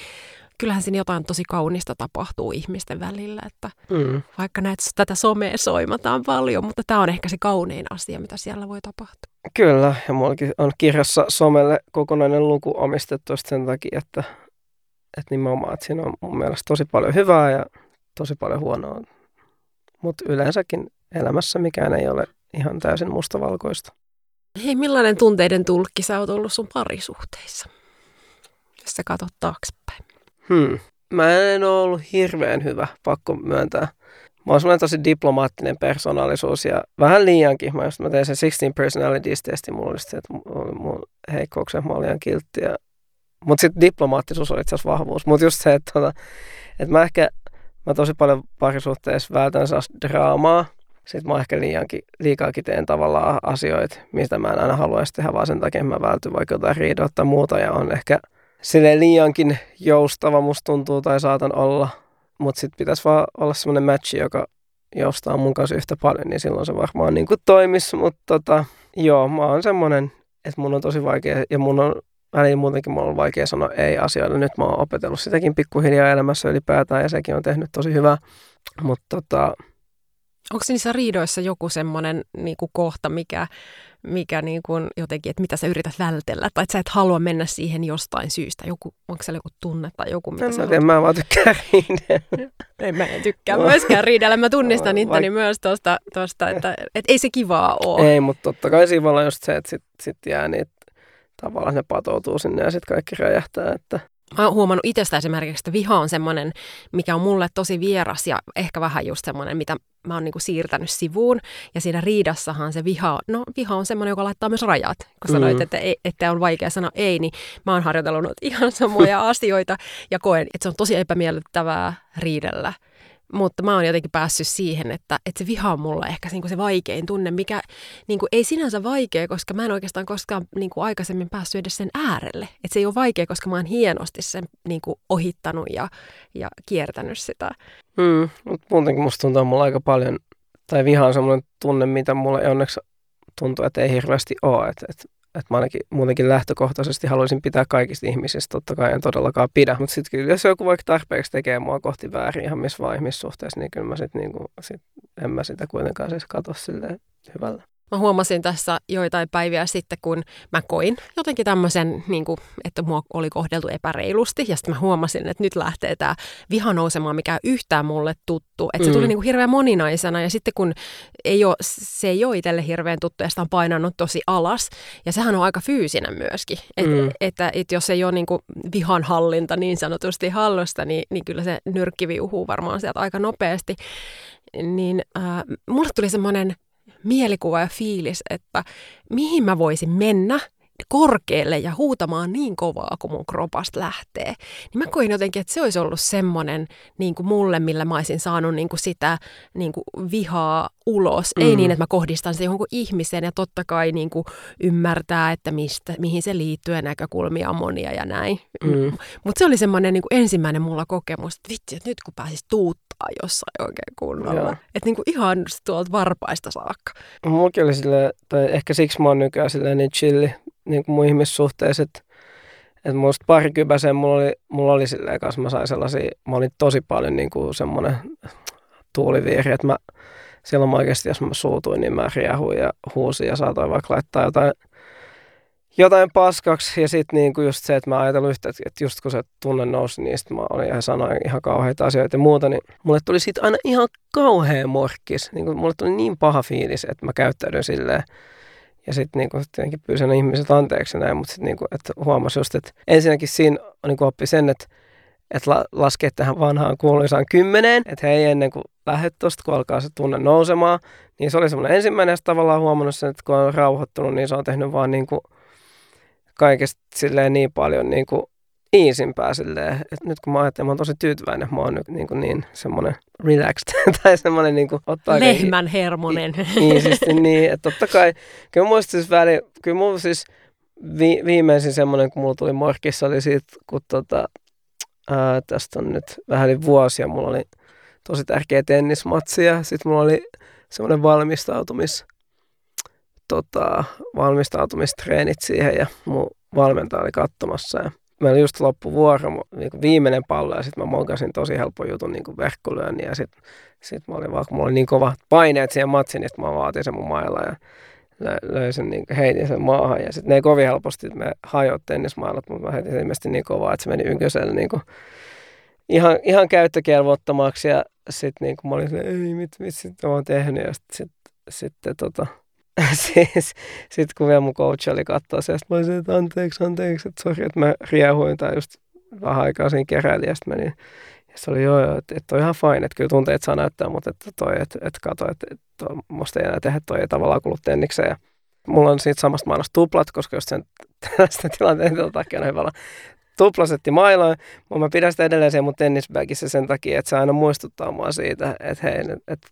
kyllähän siinä jotain tosi kaunista tapahtuu ihmisten välillä, että mm. vaikka näet, tätä somea soimataan paljon, mutta tämä on ehkä se kaunein asia, mitä siellä voi tapahtua. Kyllä, ja mullakin on kirjassa somelle kokonainen luku omistettu sen takia, että, että nimenomaan, että siinä on mun mielestä tosi paljon hyvää ja tosi paljon huonoa. Mutta yleensäkin elämässä mikään ei ole ihan täysin mustavalkoista. Hei, millainen tunteiden tulkki sä oot ollut sun parisuhteissa, jos sä katsot taaksepäin? Hmm. Mä en ole ollut hirveän hyvä, pakko myöntää. Mä oon semmoinen tosi diplomaattinen persoonallisuus ja vähän liiankin. Mä, just, mä tein sen 16 personalities-testin, mulla oli sitten, että mun heikkouksen mä olin kiltti. Ja... Mutta sitten diplomaattisuus oli itse asiassa vahvuus. Mutta just se, että, tota, että mä ehkä, mä tosi paljon parisuhteessa vältän sellaista draamaa. Sitten mä ehkä liiankin, liikaakin teen tavallaan asioita, mistä mä en aina haluaisi tehdä, vaan sen takia mä vältyn vaikka jotain riidoa tai muuta. Ja on ehkä sille liiankin joustava musta tuntuu tai saatan olla. Mutta sitten pitäisi vaan olla semmoinen matchi, joka joustaa mun kanssa yhtä paljon, niin silloin se varmaan niin kuin toimisi. Mutta tota, joo, mä oon semmoinen, että mun on tosi vaikea ja mun on väliin muutenkin mulla on vaikea sanoa ei asioille. Nyt mä oon opetellut sitäkin pikkuhiljaa elämässä ylipäätään ja sekin on tehnyt tosi hyvää. Mutta tota, Onko niissä riidoissa joku semmoinen niin kohta, mikä, mikä niin kuin jotenkin, että mitä sä yrität vältellä, tai että sä et halua mennä siihen jostain syystä. Joku, onko siellä joku tunne tai joku, mitä En sä mä tiedä, mä vaan tykkään riidellä. En mä en tykkää myöskään riidellä. Mä tunnistan Vai- itteni myös tosta, tosta että, että ei se kivaa ole. Ei, mutta totta kai siinä voi olla just se, että sit, sit jää niitä tavallaan ne patoutuu sinne ja sitten kaikki räjähtää. Että Mä oon huomannut itsestä esimerkiksi, että viha on semmoinen, mikä on mulle tosi vieras ja ehkä vähän just semmoinen, mitä mä oon niinku siirtänyt sivuun. Ja siinä riidassahan se viha, no viha on semmoinen, joka laittaa myös rajat. Kun sanoit, Mm. että, ei, että on vaikea sanoa ei, niin mä oon harjoitellut ihan samoja asioita ja koen, että se on tosi epämiellyttävää riidellä. Mutta mä oon jotenkin päässyt siihen, että, että se viha on mulle ehkä niinku se vaikein tunne, mikä niinku, ei sinänsä vaikea, koska mä en oikeastaan koskaan niinku, aikaisemmin päässyt edes sen äärelle. Että se ei ole vaikea, koska mä oon hienosti sen niinku, ohittanut ja, ja kiertänyt sitä. mm, mutta muutenkin musta tuntuu, että mulla aika paljon, tai viha on semmoinen tunne, mitä mulle ei onneksi tuntuu, että ei hirveästi ole. Että et, et mä ainakin muutenkin lähtökohtaisesti haluaisin pitää kaikista ihmisistä, totta kai en todellakaan pidä. Mutta sitten kyllä jos joku vaikka tarpeeksi tekee mua kohti väärin ihan missä vaan ihmissuhteessa, niin kyllä mä sitten niinku, sit, en mä sitä kuitenkaan siis katso silleen hyvällä. Mä huomasin tässä joitain päiviä sitten, kun mä koin jotenkin tämmöisen, niin kuin, että mua oli kohdeltu epäreilusti. Ja sitten mä huomasin, että nyt lähtee tämä viha nousemaan, mikä ei yhtään mulle tuttu. Että se Mm. tuli niin kuin hirveän moninaisena. Ja sitten kun ei ole, se ei ole itselle hirveän tuttu ja sitä on painanut tosi alas. Ja sehän on aika fyysinen myöskin. Et, Mm. että, että jos ei ole niin kuin vihan hallinta niin sanotusti hallusta, niin, niin kyllä se nyrkki viuhuu varmaan sieltä aika nopeasti. Niin äh, mulle tuli semmoinen mielikuva ja fiilis, että mihin mä voisin mennä korkealle ja huutamaan niin kovaa, kun mun kropasta lähtee. Niin mä koin jotenkin, että se olisi ollut semmoinen niin kuin mulle, millä mä olisin saanut niin kuin sitä niin kuin vihaa ulos. Mm. Ei niin, että mä kohdistan se johonkin ihmiseen ja totta kai niin kuin ymmärtää, että mistä, mihin se liittyy ja näkökulmia on monia ja näin. Mm. Mutta se oli semmoinen niin kuin ensimmäinen mulla kokemus, että vitsi, että nyt kun pääsis tuuttaa jossain oikein kunnolla. Että niin kuin ihan tuolta varpaista saakka. Mullakin oli silleen, tai ehkä siksi mä oon nykyään silleen niin chilli niin kuin mun ihmissuhteessa, että, että musta parikypäsen mulla oli, mulla oli silleen kanssa, mä sain sellaisia, mä olin tosi paljon niin kuin semmoinen tuuliviiri, että mä silloin mä oikeasti, jos mä suutuin, niin mä riehuin ja huusin ja saatoin vaikka laittaa jotain, jotain paskaksi. Ja sitten niin kuin just se, että mä ajattelin yhtä, että just kun se tunne nousi, niin sit mä olin ja sanoin ihan kauheita asioita ja muuta, niin mulle tuli siitä aina ihan kauhea morkkis. Niin kuin mulle tuli niin paha fiilis, että mä käyttäydyn silleen. Ja sitten niinku, tietenkin pyysin ihmiset anteeksi näin, mutta sitten niinku, että huomasi just, että ensinnäkin siinä niinku oppi sen, että että la, laskee tähän vanhaan kuuluisaan kymmeneen, että hei ennen kuin lähdet tuosta, kun alkaa se tunne nousemaan, niin se oli semmoinen ensimmäinen, ja tavallaan huomannut sen, että kun on rauhoittunut, niin se on tehnyt vaan niin kuin kaikesta silleen niin paljon niin kuin iisimpää silleen, että nyt kun mä ajattelen, mä oon tosi tyytyväinen, mä oon nyt niin, kuin niin semmoinen relaxed, tai semmoinen niin kuin ottaa Lehmän hermonen. iisisti niin, että totta kai, kyllä muista siis väli, kyllä mulla siis vi, viimeisin semmoinen, kun mulla tuli morkissa, oli siitä, kun tota, ää, tästä on nyt vähän yli vuosi ja mulla oli tosi tärkeä tennismatsi ja sitten mulla oli semmoinen valmistautumis, tota, valmistautumistreenit siihen ja mun valmentaja oli katsomassa ja meillä oli just loppuvuoro, niin viimeinen pallo ja sitten mä mokasin tosi helppo jutun niin verkkolyönnin ja sitten sit mä olin vaan, kun mulla oli niin kova paineet siihen matsiin, niin sit mä vaatin sen mun mailla ja lö- löin sen, niin heitin sen maahan ja sitten ne ei kovin helposti, me hajoivat tennismailat, mutta mä heitin sen ilmeisesti niin kovaa, että se meni ynköselle niin kuin ihan, ihan käyttökelvottomaksi ja sitten niin mä olin silleen, ei mit, mit sit mä oon tehnyt ja sitten sit, sitten tota, siis, sitten kun vielä mun coach oli katsoa se, mä olisin, että anteeksi, anteeksi, että sori, että mä riehuin tai just vähän aikaa siinä keräilin ja sitten menin ja se oli joo, joo että, että on ihan fine, että kyllä tunteet saa näyttää, mutta että toi, että, että kato, että, että musta ei enää tehdä, toi ei tavallaan kuulu tennikseen. Ja mulla on siitä samasta maailmasta tuplat, koska just sen tällaisten tilanteiden takia on hyvä olla tuplasetti mailoin, mutta mä pidän sitä edelleen siellä mun tennisbagissa sen takia, että se aina muistuttaa mua siitä, että hei, että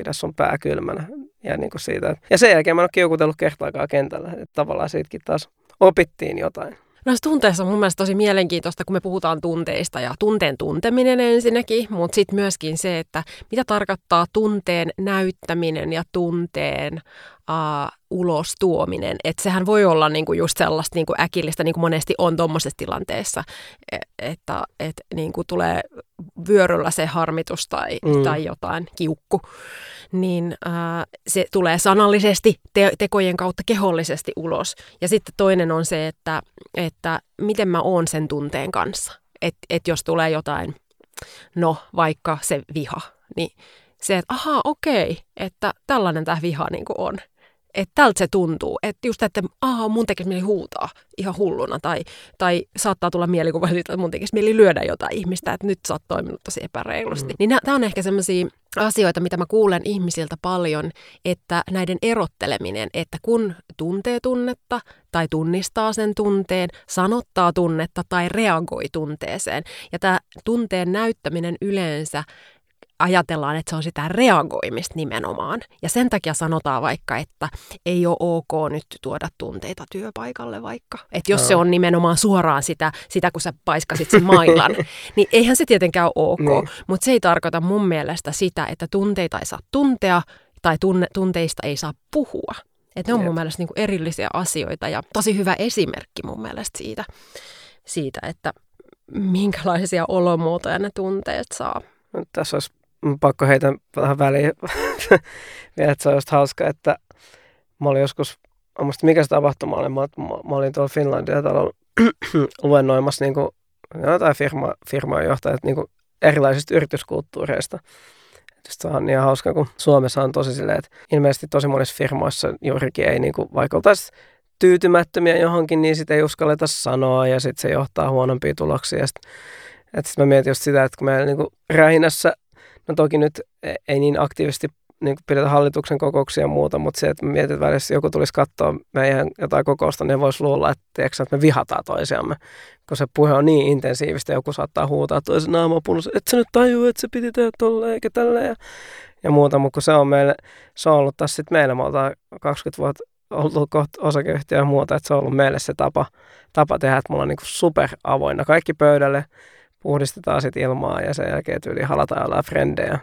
pidä sun pää kylmänä. Ja, niin kuin siitä, ja sen jälkeen mä en ole kiukutellut kertaakaan kentällä, että tavallaan siitäkin taas opittiin jotain. Noissa tunteissa on mun mielestä tosi mielenkiintoista, kun me puhutaan tunteista ja tunteen tunteminen ensinnäkin, mutta sitten myöskin se, että mitä tarkoittaa tunteen näyttäminen ja tunteen uh, ulos tuominen. Että sehän voi olla niinku just sellaista niinku äkillistä, niin kuin monesti on tuommoisessa tilanteessa, e- että et, niinku tulee vyöryllä se harmitus tai, mm. tai jotain kiukku, niin ää, se tulee sanallisesti te- tekojen kautta kehollisesti ulos. Ja sitten toinen on se, että, että miten mä oon sen tunteen kanssa. Että et jos tulee jotain, no vaikka se viha, niin se, että ahaa, okei, että tällainen tämä viha niin on että tältä se tuntuu. Että just, että aha, mun tekisi mieli huutaa ihan hulluna. Tai, tai saattaa tulla mielikuva että mun tekisi mieli lyödä jotain ihmistä, että nyt sä oot toiminut tosi epäreilusti. Mm. Niin tämä on ehkä sellaisia asioita, mitä mä kuulen ihmisiltä paljon, että näiden erotteleminen, että kun tuntee tunnetta tai tunnistaa sen tunteen, sanottaa tunnetta tai reagoi tunteeseen. Ja tämä tunteen näyttäminen yleensä ajatellaan, että se on sitä reagoimista nimenomaan. Ja sen takia sanotaan vaikka, että ei ole ok nyt tuoda tunteita työpaikalle vaikka. Että jos no. se on nimenomaan suoraan sitä, sitä kun sä paiskasit sen mailan, niin eihän se tietenkään ole ok. Niin. Mutta se ei tarkoita mun mielestä sitä, että tunteita ei saa tuntea tai tunne, tunteista ei saa puhua. Että ne on Jep. mun mielestä niinku erillisiä asioita ja tosi hyvä esimerkki mun mielestä siitä, siitä että minkälaisia olomuotoja ne tunteet saa. No, tässä olisi pakko heitä vähän väliin vielä, että se on just hauska, että mä olin joskus, muista mikä se tapahtuma oli, mä, mä, olin tuolla Finlandia talolla luennoimassa niin kuin, jotain firma, firmojen johtajat niin kuin erilaisista yrityskulttuureista. Se on niin hauska, kun Suomessa on tosi silleen, että ilmeisesti tosi monissa firmoissa juurikin ei niin kuin, vaikka oltaisiin tyytymättömiä johonkin, niin sitä ei uskalleta sanoa ja sitten se johtaa huonompia tuloksia. Sitten, että sit mä mietin just sitä, että kun meillä niin Rähinässä No toki nyt e, ei niin aktiivisesti niin pidetä hallituksen kokouksia ja muuta, mutta se, että mietit että välissä joku tulisi katsoa meidän jotain kokousta, niin voisi luulla, että, tiedätkö, että me vihataan toisiamme, kun se puhe on niin intensiivistä, joku saattaa huutaa toisen naamapullus, että sä nyt tajuu, että se piti tehdä tolleen eikä tälleen ja, ja muuta, mutta kun se on, meille, se on ollut tässä sitten meillä, me ollaan 20 vuotta ollut kohta osakeyhtiö ja muuta, että se on ollut meille se tapa, tapa tehdä, että mulla on niin super avoinna kaikki pöydälle, puhdistetaan sitten ilmaa ja sen jälkeen tyyli halataan jollain frendejä.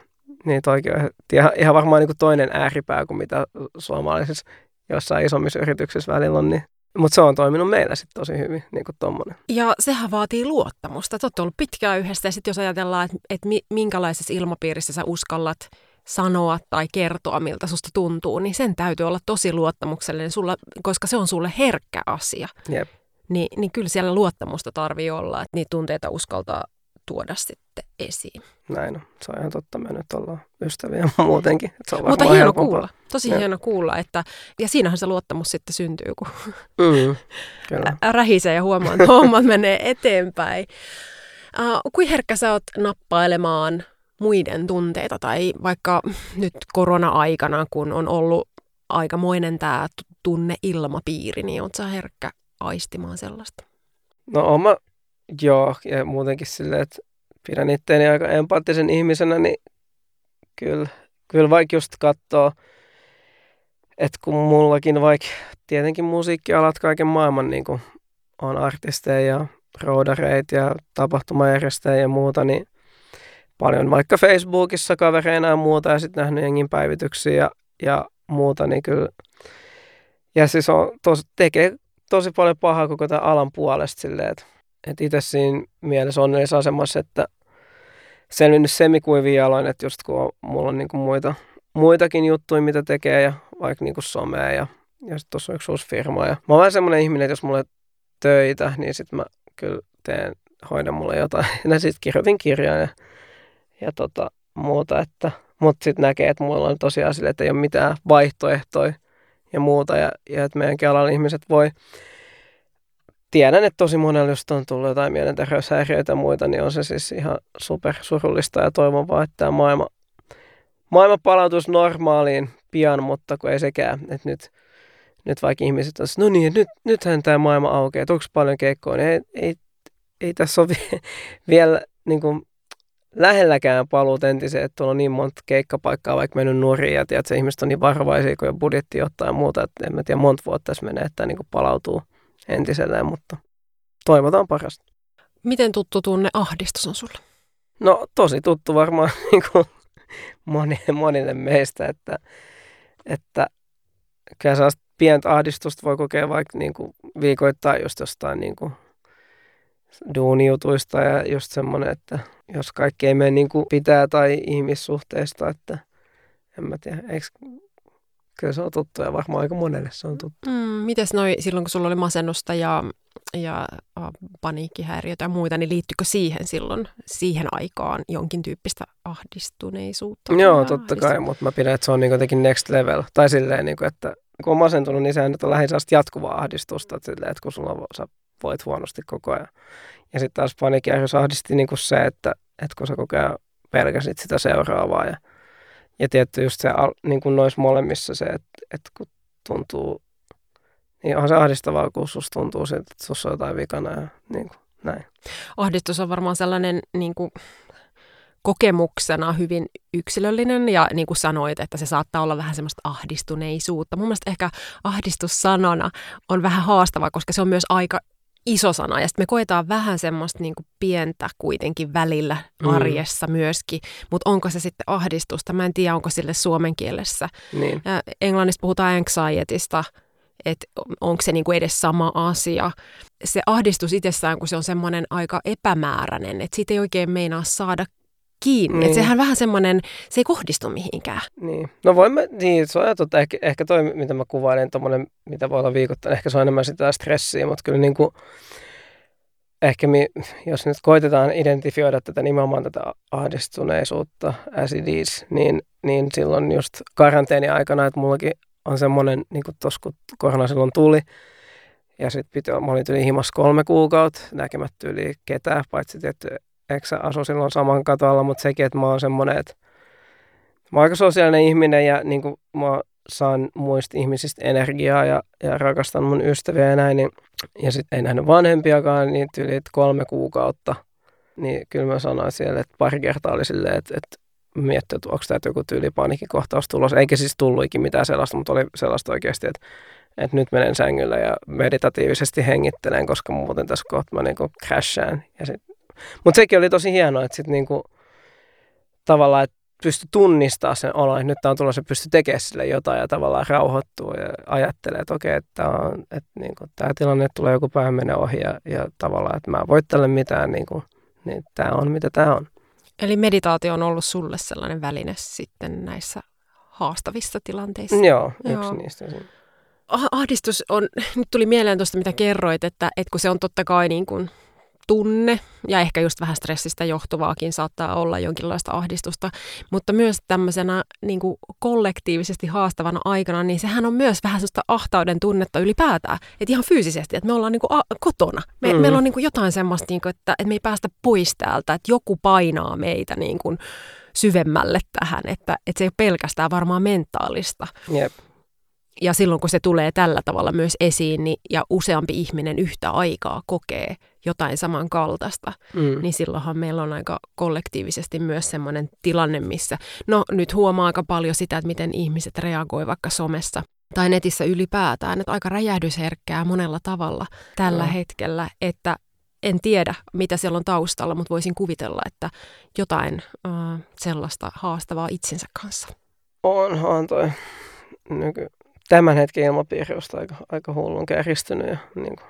Niin toikin on ihan, ihan varmaan niin kuin toinen ääripää kuin mitä suomalaisissa jossain isommissa yrityksissä välillä on. Niin. Mutta se on toiminut meillä sitten tosi hyvin, niin kuin tommonen. Ja sehän vaatii luottamusta. Te olette ollut pitkään yhdessä ja sitten jos ajatellaan, että, että minkälaisessa ilmapiirissä sä uskallat sanoa tai kertoa, miltä susta tuntuu, niin sen täytyy olla tosi luottamuksellinen, sulla, koska se on sulle herkkä asia. Jep niin, niin kyllä siellä luottamusta tarvii olla, että niitä tunteita uskaltaa tuoda sitten esiin. Näin on. Se on ihan totta. Me nyt ollaan ystäviä muutenkin. Se on Mutta hieno helpompaa. kuulla. Tosi ja. hieno kuulla. Että, ja siinähän se luottamus sitten syntyy, kun mm, kyllä. rähisee ja huomaa, että hommat menee eteenpäin. Uh, kuin herkkä sä oot nappailemaan muiden tunteita tai vaikka nyt korona-aikana, kun on ollut aikamoinen tämä tunneilmapiiri, niin oot sä herkkä aistimaan sellaista? No oma, joo, ja muutenkin silleen, että pidän itteeni aika empaattisen ihmisenä, niin kyllä, kyllä vaikka just katsoo, että kun mullakin vaikka tietenkin musiikkialat kaiken maailman niin kuin on artisteja ja roodareita ja tapahtumajärjestäjiä ja muuta, niin paljon vaikka Facebookissa kavereina ja muuta ja sitten nähnyt jengin päivityksiä ja, ja muuta, niin kyllä ja siis on tos, tekee tosi paljon pahaa koko tämän alan puolesta silleen, että, että itse siinä mielessä onnellisessa asemassa, että selvinnyt semikuivin jaloin, että just kun on, mulla on niin kuin muita, muitakin juttuja, mitä tekee ja vaikka niin kuin somea ja, ja sitten tuossa on yksi uusi firma. Ja mä vähän semmoinen ihminen, että jos mulla on töitä, niin sitten mä kyllä teen, hoidan mulle jotain. Ja sitten kirjoitin kirjaa ja, ja tota, muuta, että, mutta sitten näkee, että mulla on tosiaan sille, että ei ole mitään vaihtoehtoja ja muuta. Ja, ja että meidänkin alan ihmiset voi, tiedän, että tosi monella just on tullut jotain mielenterveyshäiriöitä ja muita, niin on se siis ihan super surullista ja toivon vaan, että tämä maailma, maailma palautuisi normaaliin pian, mutta kun ei sekään, että nyt, nyt vaikka ihmiset on, no niin, nyt, nythän tämä maailma aukeaa, että onko paljon keikkoa, niin ei, ei, ei tässä ole vielä niin kuin, lähelläkään paluut entiseen, että tuolla on niin monta keikkapaikkaa vaikka mennyt nuoriin ja tiedät, että ihmiset on niin varovaisia, kun jo budjetti ottaa ja muuta, että en mä tiedä monta vuotta tässä menee, että niin kuin palautuu entiselleen, mutta toivotaan parasta. Miten tuttu tunne ahdistus on sulle? No tosi tuttu varmaan niin kuin monille, monille meistä, että, että kyllä pientä ahdistusta voi kokea vaikka niin kuin viikoittain just jostain niin kuin duunijutuista ja just semmoinen, että jos kaikki ei mene niin kuin pitää tai ihmissuhteista, että en mä tiedä, eikö, kyllä se on tuttu ja varmaan aika monelle se on tuttu. Mm, mites noi, silloin kun sulla oli masennusta ja, ja äh, paniikkihäiriötä ja muita, niin liittyykö siihen silloin, siihen aikaan jonkin tyyppistä ahdistuneisuutta? Joo, totta kai, mutta mä pidän, että se on niin jotenkin next level. Tai silleen, niin kuin, että kun on masentunut, niin sehän nyt on lähinnä jatkuvaa ahdistusta, että, silleen, että kun sulla on, sä voit huonosti koko ajan. Ja sitten taas paniikkihäiriös ahdisti niin kuin se, että, että kun sä koko ajan pelkäsit sitä seuraavaa. Ja, ja tietty just se, niin kuin noissa molemmissa se, että, että kun tuntuu, niin onhan se ahdistavaa, kun susta tuntuu siltä, että sussa on jotain vikana ja niin kuin, näin. Ahdistus on varmaan sellainen niin kuin, kokemuksena hyvin yksilöllinen ja niin kuin sanoit, että se saattaa olla vähän semmoista ahdistuneisuutta. Mun mielestä ehkä ahdistussanana on vähän haastava, koska se on myös aika iso sana ja sitten me koetaan vähän semmoista niin kuin pientä kuitenkin välillä Mm. arjessa myöskin, mutta onko se sitten ahdistusta? Mä en tiedä, onko sille suomen kielessä. Niin. Ja Englannissa puhutaan anxietysta, että onko se niinku edes sama asia. Se ahdistus itsessään, kun se on semmoinen aika epämääräinen, että siitä ei oikein meinaa saada kiinni. Niin. Niin. sehän vähän semmoinen, se ei kohdistu mihinkään. Niin. No voin mä, niin, se on totta, ehkä, ehkä toi, mitä mä kuvailen, tommonen, mitä voi olla viikoittain, ehkä se on enemmän sitä stressiä, mutta kyllä niin kuin, ehkä mi, jos nyt koitetaan identifioida tätä nimenomaan tätä ahdistuneisuutta as it is, niin, niin silloin just karanteeni aikana, että mullakin on semmoinen, niin kuin tuossa kun korona silloin tuli, ja sitten piti, mä olin yli himas kolme kuukautta, näkemättä yli ketään, paitsi tietty eksä asui silloin saman katolla, mutta sekin, että mä oon semmoinen, että mä oon aika sosiaalinen ihminen ja niin kuin mä saan muista ihmisistä energiaa ja, ja rakastan mun ystäviä ja näin, niin, ja sitten ei nähnyt vanhempiakaan, niin yli kolme kuukautta, niin kyllä mä sanoin siellä, että pari kertaa oli silleen, että, että miettii, että onko tämä joku tyyli paniikkikohtaus tulos, eikä siis tullut ikinä mitään sellaista, mutta oli sellaista oikeasti, että, että nyt menen sängyllä ja meditatiivisesti hengittelen, koska muuten tässä kohta mä niinku crashaan. Ja sit, mutta sekin oli tosi hienoa, että sitten niinku, tavallaan, että pystyi tunnistaa sen olon, että nyt tämä on tulossa, pystyi tekemään sille jotain ja tavallaan rauhoittua ja ajattelee, että okei, että, tää on, että niin kuin, tämä tilanne tulee joku päivä menee ohi ja, ja tavallaan, että mä en voi tälle mitään, niin, kuin, niin tämä on mitä tämä on. Eli meditaatio on ollut sulle sellainen väline sitten näissä haastavissa tilanteissa. Joo, yksi Joo. niistä. Ah- Ahdistus on, nyt tuli mieleen tuosta, mitä kerroit, että, että kun se on totta kai niin kuin tunne ja ehkä just vähän stressistä johtuvaakin saattaa olla jonkinlaista ahdistusta, mutta myös tämmöisenä niin kuin kollektiivisesti haastavana aikana, niin sehän on myös vähän sellaista ahtauden tunnetta ylipäätään, että ihan fyysisesti, että me ollaan niin kuin a- kotona. Me, Mm. Meillä on niin kuin jotain semmoista, niin kuin, että, että me ei päästä pois täältä, että joku painaa meitä niin kuin syvemmälle tähän, että, että se ei ole pelkästään varmaan mentaalista. Jep. Ja silloin kun se tulee tällä tavalla myös esiin niin, ja useampi ihminen yhtä aikaa kokee jotain samankaltaista, Mm. niin silloinhan meillä on aika kollektiivisesti myös semmoinen tilanne, missä no nyt huomaa aika paljon sitä, että miten ihmiset reagoi vaikka somessa tai netissä ylipäätään, että aika räjähdysherkkää monella tavalla tällä Joo. hetkellä, että en tiedä, mitä siellä on taustalla, mutta voisin kuvitella, että jotain äh, sellaista haastavaa itsensä kanssa. Onhan toi nyky, tämän hetken ilmapiiri on aika, aika hullun kärjistynyt. Ja, niin kuin,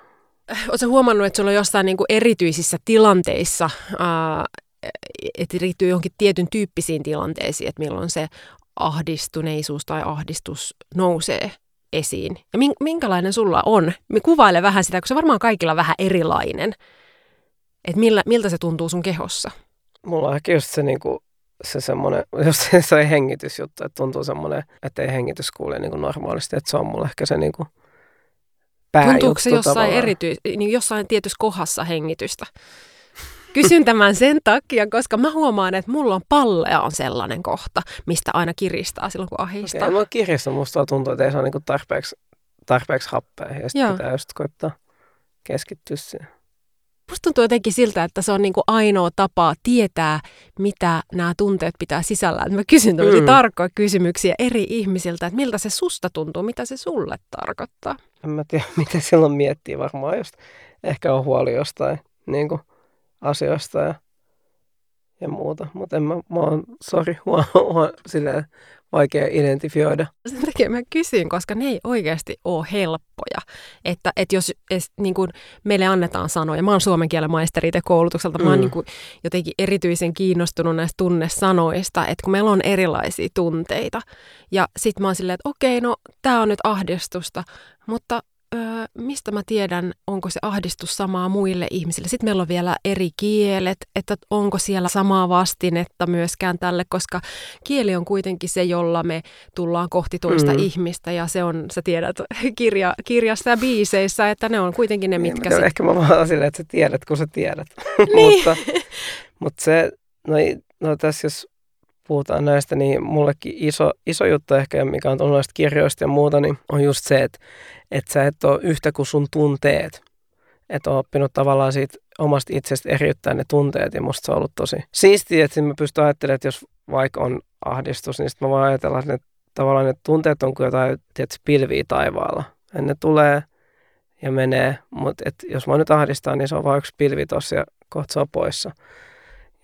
Oletko huomannut, että sulla on jossain niin kuin erityisissä tilanteissa, ää, että liittyy johonkin tietyn tyyppisiin tilanteisiin, että milloin se ahdistuneisuus tai ahdistus nousee esiin? Ja min- minkälainen sulla on? Me kuvaile vähän sitä, kun se varmaan kaikilla vähän erilainen. Että millä, miltä se tuntuu sun kehossa? mulla on ehkä just se, niin kuin, se semmoinen, just se, se hengitysjuttu, että tuntuu semmoinen, että ei hengitys kuule niin kuin normaalisti, että se on mulla ehkä se niin kuin, Tuntuuko se jossain, tavallaan. erity- niin jossain tietyssä kohdassa hengitystä? Kysyn tämän sen takia, koska mä huomaan, että mulla on pallea on sellainen kohta, mistä aina kiristää silloin, kun ahistaa. Okei, mä kiristän, musta tuntuu, että ei saa niin kuin tarpeeksi, tarpeeksi happea ja sitten pitää just koittaa keskittyä siihen. Musta tuntuu jotenkin siltä, että se on niin kuin ainoa tapa tietää, mitä nämä tunteet pitää sisällään. Mä kysyn tämmöisiä Mm. tarkkoja kysymyksiä eri ihmisiltä, että miltä se susta tuntuu, mitä se sulle tarkoittaa. En mä tiedä, mitä silloin miettii varmaan just. Ehkä on huoli jostain niin kuin, asioista ja, ja muuta. Mutta en mä, mä oon, sori, oon silleen vaikea identifioida. Sen takia mä kysyn, koska ne ei oikeasti ole helppoja. Että, että jos es, niin kuin meille annetaan sanoja, mä oon suomen kielen maisteri itse koulutukselta, mä oon Mm. niin kuin jotenkin erityisen kiinnostunut näistä tunnesanoista, että kun meillä on erilaisia tunteita. Ja sit mä oon silleen, että okei, no tää on nyt ahdistusta, mutta öö, mistä mä tiedän, onko se ahdistus samaa muille ihmisille. Sitten meillä on vielä eri kielet, että onko siellä samaa vastinetta myöskään tälle, koska kieli on kuitenkin se, jolla me tullaan kohti toista Mm. ihmistä ja se on, sä tiedät kirja, kirjassa ja biiseissä, että ne on kuitenkin ne, Niin, mitkä mä- sit, Ehkä mä vaan silleen, että sä tiedät, kun sä tiedät. Niin. mutta, mutta se, no, no tässä jos puhutaan näistä, niin mullekin iso, iso juttu ehkä, mikä on tullut noista kirjoista ja muuta, niin on just se, että, että sä et ole yhtä kuin sun tunteet. Että on oppinut tavallaan siitä omasta itsestä eriyttää ne tunteet ja musta se on ollut tosi siistiä, että mä pystyn ajattelemaan, että jos vaikka on ahdistus, niin sitten mä voin ajatella, että ne, tavallaan ne tunteet on kuin jotain tietysti, pilviä taivaalla. Ja ne tulee ja menee, mutta jos mä nyt ahdistan, niin se on vain yksi pilvi tossa ja kohta se on poissa.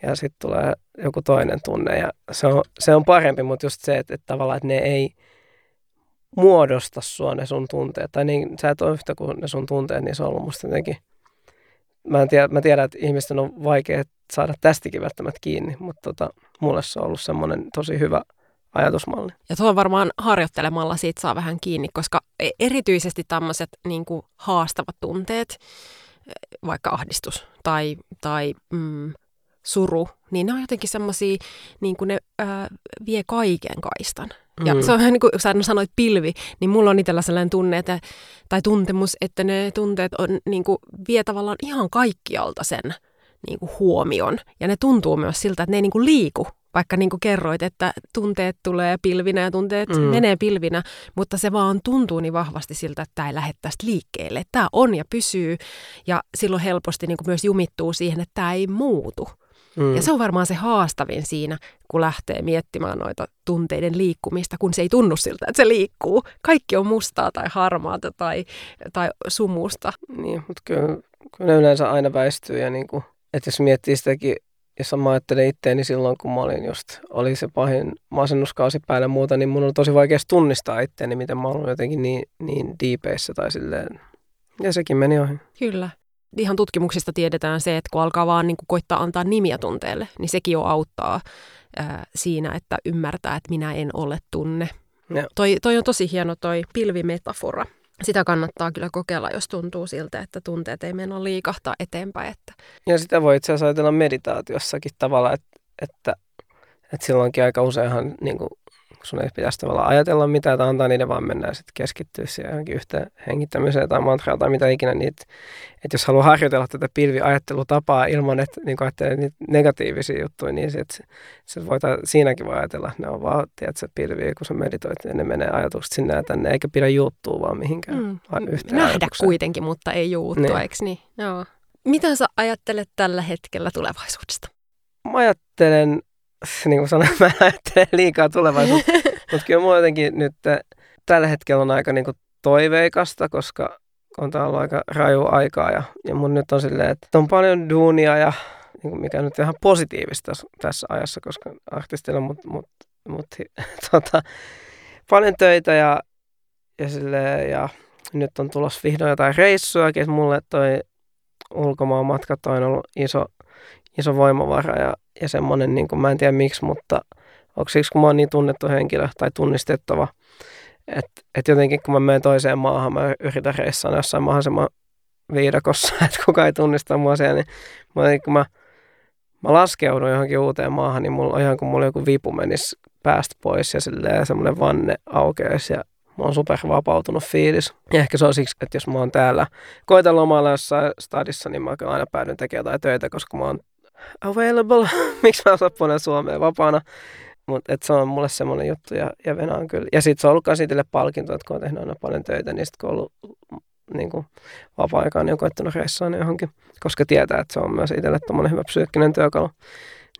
Ja sitten tulee joku toinen tunne ja se on, se on parempi, mutta just se, että, että tavallaan että ne ei muodosta sua ne sun tunteet. Tai niin, sä et ole yhtä kuin ne sun tunteet, niin se on ollut musta jotenkin... Mä, en tiedä, mä tiedän, että ihmisten on vaikea saada tästäkin välttämättä kiinni, mutta tota, mulle se on ollut semmoinen tosi hyvä ajatusmalli. ja tuo varmaan harjoittelemalla siitä saa vähän kiinni, koska e- erityisesti tämmöiset niin haastavat tunteet, vaikka ahdistus tai, tai mm, suru, niin ne on jotenkin semmoisia, niin kuin ne ää, vie kaiken kaistan. Ja Mm. se on niin kuin sä sanoit pilvi, niin mulla on itsellä sellainen tunne, että, tai tuntemus, että ne tunteet on, niin kuin, vie tavallaan ihan kaikkialta sen niin kuin huomion. Ja ne tuntuu myös siltä, että ne ei niin kuin liiku, vaikka niin kuin kerroit, että tunteet tulee pilvinä ja tunteet mm. menee pilvinä, mutta se vaan tuntuu niin vahvasti siltä, että tämä ei lähde tästä liikkeelle. Tämä on ja pysyy ja silloin helposti niin kuin myös jumittuu siihen, että tämä ei muutu. Mm. Ja se on varmaan se haastavin siinä, kun lähtee miettimään noita tunteiden liikkumista, kun se ei tunnu siltä, että se liikkuu. Kaikki on mustaa tai harmaata tai, tai sumusta. Niin, mutta kyllä, kyllä ne yleensä aina väistyy ja niin kuin, että jos miettii sitäkin, jos mä ajattelen itteeni silloin, kun mä olin just, oli se pahin masennuskausi päällä muuta, niin mun oli tosi vaikea tunnistaa itteeni, miten mä olin jotenkin niin, niin diipeissä tai silleen. Ja sekin meni ohi. Kyllä. Ihan tutkimuksista tiedetään se, että kun alkaa vaan niin kuin koittaa antaa nimiä tunteelle, niin sekin jo auttaa ää, siinä, että ymmärtää, että minä en ole tunne. Joo. Toi, toi on tosi hieno toi pilvimetafora. Sitä kannattaa kyllä kokeilla, jos tuntuu siltä, että tunteet ei mennä liikahtaa eteenpäin. Että Ja sitä voi itse asiassa ajatella meditaatiossakin tavalla, että, että, että silloinkin aika useinhan niin kuin, sun ei pitäisi tavallaan ajatella mitään tai antaa niiden vaan mennä ja sitten keskittyä siihen johonkin yhteen hengittämiseen tai mantraan tai mitä ikinä. Niin, että, jos haluaa harjoitella tätä pilviajattelutapaa ilman, että niin ajattelee niitä negatiivisia juttuja, niin sit, sit voi, ta- siinäkin voi ajatella, että ne on vaan tiedätkö, pilviä, kun sä meditoit ja ne menee ajatukset sinne ja tänne, eikä pidä juuttua vaan mihinkään. mm, vaan yhteen nähdä ajatukseen. kuitenkin, mutta ei juuttua, Niin. eikö niin? Joo. Mitä sä ajattelet tällä hetkellä tulevaisuudesta? mä ajattelen, niin kuin sanoin, mä en ajattele liikaa tulevaisuutta, mutta kyllä mulla jotenkin nyt äh, tällä hetkellä on aika niin kuin toiveikasta, koska on tää ollut aika raju aikaa ja, ja mun nyt on silleen, että on paljon duunia ja niin kuin mikä nyt on ihan positiivista tässä- tässä ajassa, koska artistilla on mut, mut, mut, tota, paljon töitä ja, ja, silleen, ja nyt on tulossa vihdoin jotain reissuakin, että mulle toi ulkomaan matkat on ollut iso, iso voimavara ja, ja semmoinen, niin kuin, mä en tiedä miksi, mutta onko siksi, kun mä oon niin tunnettu henkilö tai tunnistettava, että et jotenkin kun mä menen toiseen maahan, mä yritän reissaan jossain mahdollisimman viidakossa, että kukaan ei tunnista mua siellä, niin mä, jotenkin, kun mä, mä laskeudun johonkin uuteen maahan, niin mulla on ihan kuin mulla joku vipu menisi päästä pois ja semmoinen vanne aukeaisi ja Mä oon super vapautunut fiilis. Ja ehkä se on siksi, että jos mä oon täällä koitan lomailla jossain stadissa, niin mä aina päädyn tekemään jotain töitä, koska mä oon available. Miksi mä osaan Suomeen vapaana? Mutta se on mulle semmoinen juttu ja, ja venaan kyllä. Ja sitten se on ollut myös itselle palkinto, että kun on tehnyt aina paljon töitä, niin sitten kun on ollut niin kuin vapaa-aikaan, niin on koittanut reissaan johonkin, koska tietää, että se on myös itselle tommonen hyvä psyykkinen työkalu.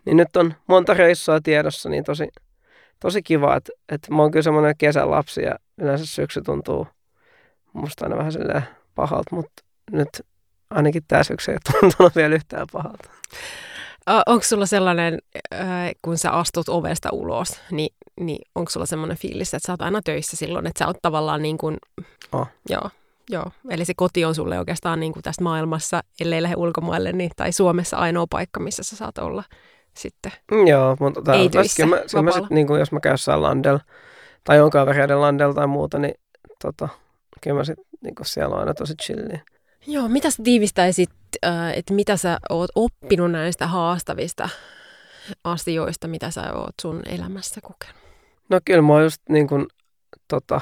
Niin nyt on monta reissua tiedossa, niin tosi, tosi kiva, että, että mä oon kyllä semmoinen kesän lapsi ja yleensä syksy tuntuu musta aina vähän silleen pahalta, mutta nyt ainakin tämä syksy ei tuntunut vielä yhtään pahalta. Onko sulla sellainen, kun sä astut ovesta ulos, niin, niin onko sulla semmoinen fiilis, että sä oot aina töissä silloin, että sä oot tavallaan niin kuin, Oh. joo, joo, eli se koti on sulle oikeastaan niin kuin tästä maailmassa, ellei lähde ulkomaille, niin, tai Suomessa ainoa paikka, missä sä saat olla sitten. Mm, Joo, mutta tää, Ei töissä, mä, mä sit, niin kuin, jos mä käyn jossain landella tai on kavereiden landella tai muuta, niin tota, kyllä mä sit, niin kuin siellä on aina tosi chilliä. Joo, mitä sä tiivistäisit, ää, että mitä sä oot oppinut näistä haastavista asioista, mitä sä oot sun elämässä kokenut? No kyllä mä oon just niin kuin, tota,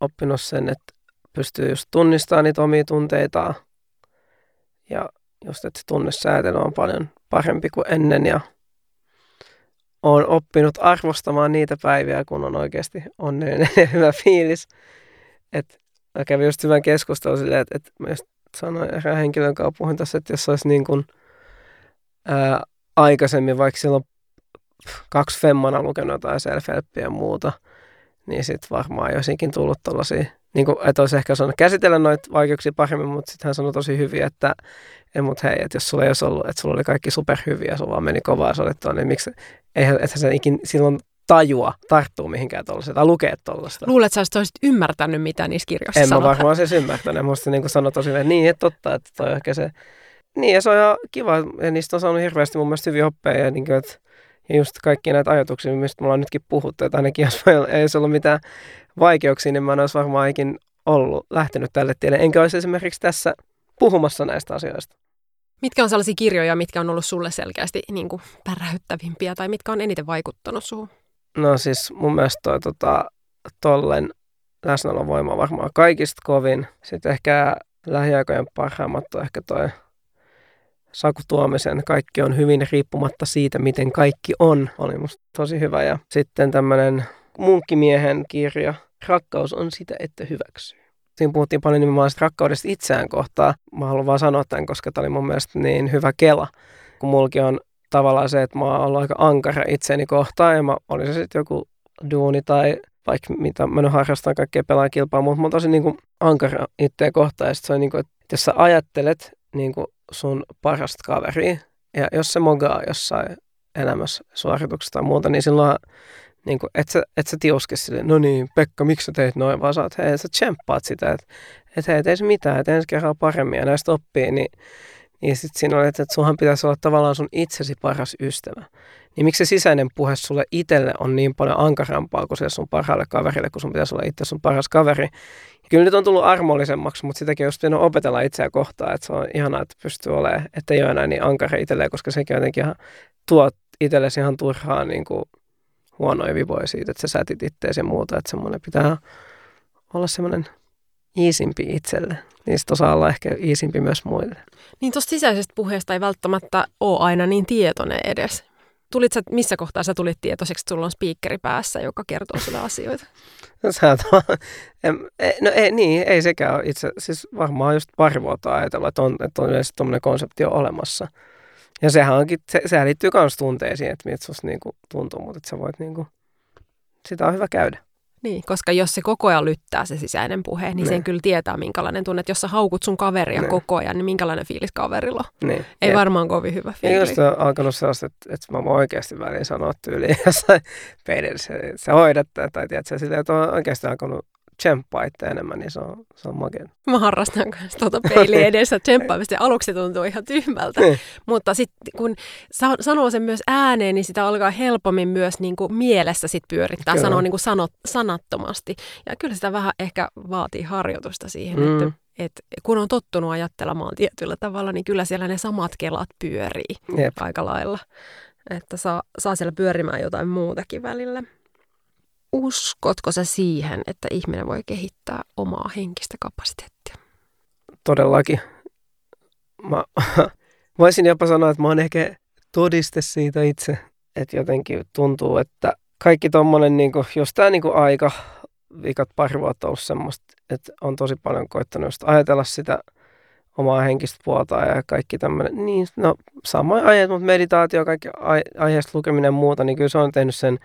oppinut sen, että pystyy just tunnistamaan niitä omia tunteitaan. Ja just, että tunnesäätely on paljon parempi kuin ennen ja olen oppinut arvostamaan niitä päiviä, kun on oikeasti onnellinen ja hyvä fiilis. Et mä kävin just hyvän keskustelun silleen, että, että mä just sanoin erään henkilön kanssa puhuin tässä, että jos olisi niin kuin, ää, aikaisemmin, vaikka silloin kaksi femmana lukenut jotain self ja muuta, niin sitten varmaan ei olisikin tullut tollaisia, niin kuin, että olisi ehkä osannut käsitellä noita vaikeuksia paremmin, mutta sitten hän sanoi tosi hyvin, että ei, mut hei, että jos sulla ei olisi ollut, että sulla oli kaikki superhyviä, sulla vaan meni kovaa, sä olit tuonne, niin miksi, eihän, ethän sä ikin silloin tajua tarttuu mihinkään tuollaiseen tai lukee tuollaista. Luulet, että sä olisit ymmärtänyt, mitä niissä kirjoissa En mä sanotaan? varmaan siis ymmärtänyt. Musta niin sanoi tosi hyvin, että niin, että totta, että toi ehkä se. Niin, ja se on ihan kiva, ja niistä on saanut hirveästi mun mielestä hyviä oppeja, ja, niin kuin, että, ja just kaikki näitä ajatuksia, mistä me ollaan nytkin puhuttu, että ainakin jos ei olisi ollut mitään vaikeuksia, niin mä en olisi varmaan ikin ollut lähtenyt tälle tielle, enkä olisi esimerkiksi tässä puhumassa näistä asioista. Mitkä on sellaisia kirjoja, mitkä on ollut sulle selkeästi niin kuin päräyttävimpiä tai mitkä on eniten vaikuttanut suhun? No siis mun mielestä toi tota, tollen läsnäolon voima varmaan kaikista kovin. Sitten ehkä lähiaikojen parhaimmat on ehkä toi Saku Tuomisen Kaikki on hyvin riippumatta siitä, miten kaikki on. Oli musta tosi hyvä. Ja sitten tämmönen munkkimiehen kirja Rakkaus on sitä, että hyväksyy. Siinä puhuttiin paljon nimenomaan rakkaudesta itseään kohtaan. Mä haluan vaan sanoa tämän, koska tämä oli mun mielestä niin hyvä kela. Kun mulki on tavallaan se, että mä oon ollut aika ankara itseäni kohtaan ja mä, oli se sitten joku duuni tai vaikka mitä mä nyt harrastan kaikkea pelaan kilpaa, mutta mä oon tosi niin kuin ankara itseä kohtaan ja sit se on niin kuin, että jos sä ajattelet niin kuin sun parasta kaveria ja jos se mogaa jossain elämässä suorituksessa tai muuta, niin silloin niin kuin, et, sä, et sä tiuske sille, no niin, Pekka, miksi sä teit noin, vaan sä oot, hei, sä tsemppaat sitä, että et, hei, et ei se mitään, että ensi kerralla paremmin. Ja näistä oppii, niin niin sitten siinä oli, että sunhan pitäisi olla tavallaan sun itsesi paras ystävä. Niin miksi se sisäinen puhe sulle itselle on niin paljon ankarampaa kuin se sun parhaalle kaverille, kun sun pitäisi olla itse sun paras kaveri. Ja kyllä nyt on tullut armollisemmaksi, mutta sitäkin olisi pitänyt opetella itseä kohtaan, että se on ihanaa, että pystyy olemaan, että ei ole enää niin ankara itselleen, koska sekin jotenkin ihan tuo itsellesi ihan turhaa niin kuin huonoja vivoja siitä, että sä sätit itteesi ja muuta, että semmoinen pitää olla semmoinen iisimpi itselle. Niistä osaa olla ehkä iisimpi myös muille. Niin tuosta sisäisestä puheesta ei välttämättä ole aina niin tietoinen edes. Tulit sä, missä kohtaa sä tulit tietoiseksi, että sulla on speakeri päässä, joka kertoo sulle asioita? No, sä em, e- no ei, niin, ei sekään ole itse, siis varmaan just pari vuotta ajatella, että on, että on yleensä tuommoinen konsepti on olemassa. Ja sehän onkin, se, sehän liittyy myös tunteisiin, että miltä susta niinku tuntuu, mutta että sä voit niinku, sitä on hyvä käydä. Niin, koska jos se koko ajan lyttää se sisäinen puhe, niin sen Niin. kyllä tietää, minkälainen tunne. Että jos sä haukut sun kaveria Niin. koko ajan, niin minkälainen fiilis kaverilla on? Niin. Ei ja, varmaan kovin hyvä ja fiilis. just on alkanut sellaista, että, että mä voin oikeasti väliin sanoa tyyliin jossain peidessä, että sä hoidat tai silleen, että on oikeasti alkanut tsemppaa itse enemmän, niin se on, se on makea. Mä harrastan kanssa tuota peiliä edessä tsemppaamista ja aluksi se tuntuu ihan tyhmältä. Niin. Mutta sitten kun sa- sanoo sen myös ääneen, niin sitä alkaa helpommin myös niin kuin mielessä sit pyörittää, Kyllä. sanoa niin kuin sanot, sanattomasti. Ja kyllä sitä vähän ehkä vaatii harjoitusta siihen, Mm. että, että kun on tottunut ajattelemaan tietyllä tavalla, niin kyllä siellä ne samat kelat pyörii Jep. aika lailla. Että saa, saa siellä pyörimään jotain muutakin välillä. Uskotko sä siihen, että ihminen voi kehittää omaa henkistä kapasiteettia? todellakin. Mä voisin jopa sanoa, että mä oon ehkä todiste siitä itse, että jotenkin tuntuu, että kaikki tommonen, niin kuin, jos tämä niin aika, viikat pari vuotta ollut semmoista, että on tosi paljon koittanut ajatella sitä omaa henkistä puolta ja kaikki tämmöinen, niin no sama aiheet, mutta meditaatio, kaikki ai- aiheesta lukeminen ja muuta, niin kyllä se on tehnyt sen,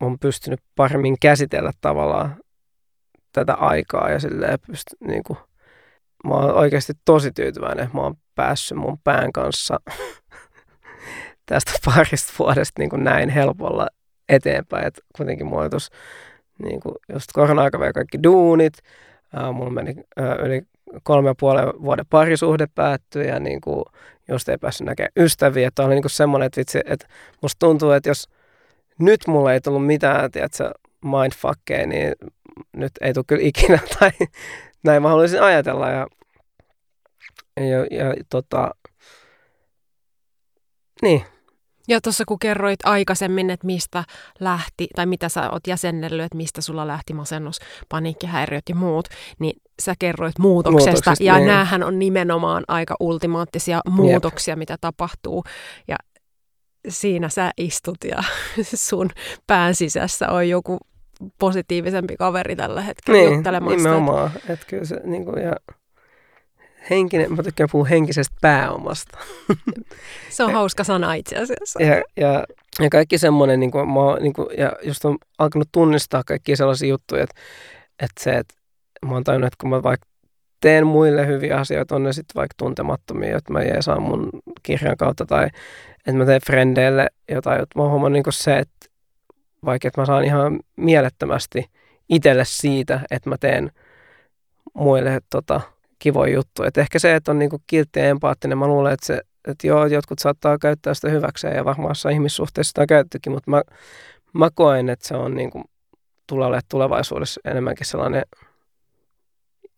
on pystynyt paremmin käsitellä tavallaan tätä aikaa ja silleen pyst, niin kuin, mä oon oikeasti tosi tyytyväinen, että mä oon päässyt mun pään kanssa tästä parista vuodesta niin kuin näin helpolla eteenpäin. Et kuitenkin mulla oli tuossa niin kuin just korona-aika kaikki duunit. Ää, mulla meni ää, yli kolme ja puolen vuoden parisuhde päättyi ja niin kuin just ei päässyt näkemään ystäviä. Että oli niin semmoinen, että vitsi, että musta tuntuu, että jos nyt mulla ei tullut mitään, tiedätkö, mindfuckeja, niin nyt ei tule kyllä ikinä. Tai näin mä haluaisin ajatella. Ja, ja, ja tota, niin, Ja tuossa kun kerroit aikaisemmin, että mistä lähti, tai mitä sä oot jäsennellyt, että mistä sulla lähti masennus, paniikkihäiriöt ja muut, niin sä kerroit muutoksesta. Muutoksesta, ja niin. näähän on nimenomaan aika ultimaattisia muutoksia, mitä tapahtuu. Ja siinä sä istut ja sun pään sisässä on joku positiivisempi kaveri tällä hetkellä niin juttelemassa. nimenomaan. Että kyllä se, niin kuin, ja henkinen, mä tykkään puhua henkisestä pääomasta. Se on hauska sana itse asiassa. Ja, ja, ja kaikki semmoinen, niin kuin, mä, niin kuin, ja just on alkanut tunnistaa kaikkia sellaisia juttuja, että, että se, että mä oon tajunnut, että kun mä vaikka teen muille hyviä asioita, on ne sitten vaikka tuntemattomia, että mä jeesaan mun kirjan kautta tai että mä teen frendeille jotain, että mä oon huomannut niin se, että vaikka että mä saan ihan mielettömästi itselle siitä, että mä teen muille tota, kivoja juttuja. Et ehkä se, että on niinku kiltti ja empaattinen, mä luulen, että, se, että joo, jotkut saattaa käyttää sitä hyväkseen ja varmaan jossain ihmissuhteessa sitä on käyttökin, mutta mä, mä koen, että se on niinku, tulee tulevaisuudessa enemmänkin sellainen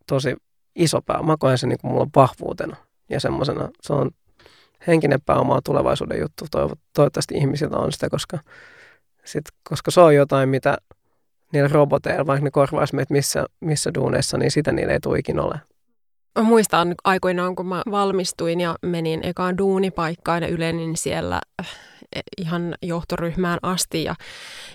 tosi iso pääoma. Mä koen sen niinku mulla vahvuutena ja semmoisena, se on henkinen pääoma on tulevaisuuden juttu. Toivo, toivottavasti ihmisiltä on sitä, koska, sit, koska se on jotain, mitä niillä roboteilla, vaikka ne korvaisi meitä missä, missä duuneissa, niin sitä niillä ei tule ikinä ole. Mä muistan aikoinaan, kun mä valmistuin ja menin ekaan duunipaikkaan ja ylenin siellä äh, ihan johtoryhmään asti. Ja,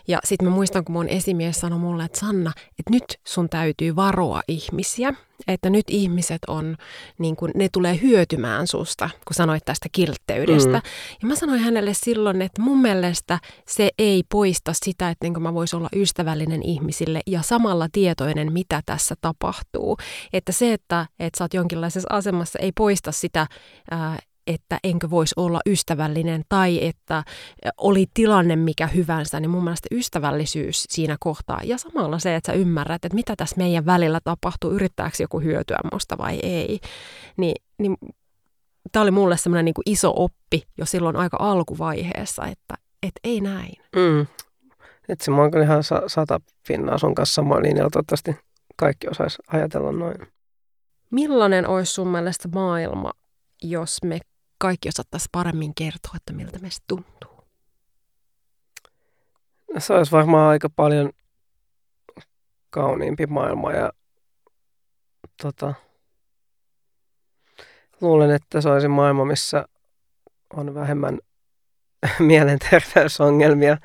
ja sitten mä muistan, kun mun esimies sanoi mulle, että Sanna, että nyt sun täytyy varoa ihmisiä. Että nyt ihmiset on, niin kun, ne tulee hyötymään susta, kun sanoit tästä kiltteydestä. Mm. Ja mä sanoin hänelle silloin, että mun mielestä se ei poista sitä, että mä voisin olla ystävällinen ihmisille ja samalla tietoinen, mitä tässä tapahtuu. Että se, että, että sä oot jonkinlaisessa asemassa, ei poista sitä, ää, että enkö voisi olla ystävällinen tai että oli tilanne mikä hyvänsä, niin mun mielestä ystävällisyys siinä kohtaa. Ja samalla se, että sä ymmärrät, että mitä tässä meidän välillä tapahtuu, yrittääkö joku hyötyä musta vai ei. Ni, niin tämä oli mulle semmoinen niin iso oppi jo silloin aika alkuvaiheessa, että et ei näin. Mm. Itse mä oon kyllä ihan sa- sata pinnaa sun kanssa samoin linjalla. Toivottavasti kaikki osais ajatella noin. Millainen olisi sun mielestä maailma, jos me kaikki osattaisiin paremmin kertoa, että miltä meistä tuntuu? Se olisi varmaan aika paljon kauniimpi maailma ja tota, luulen, että se olisi maailma, missä on vähemmän mielenterveysongelmia.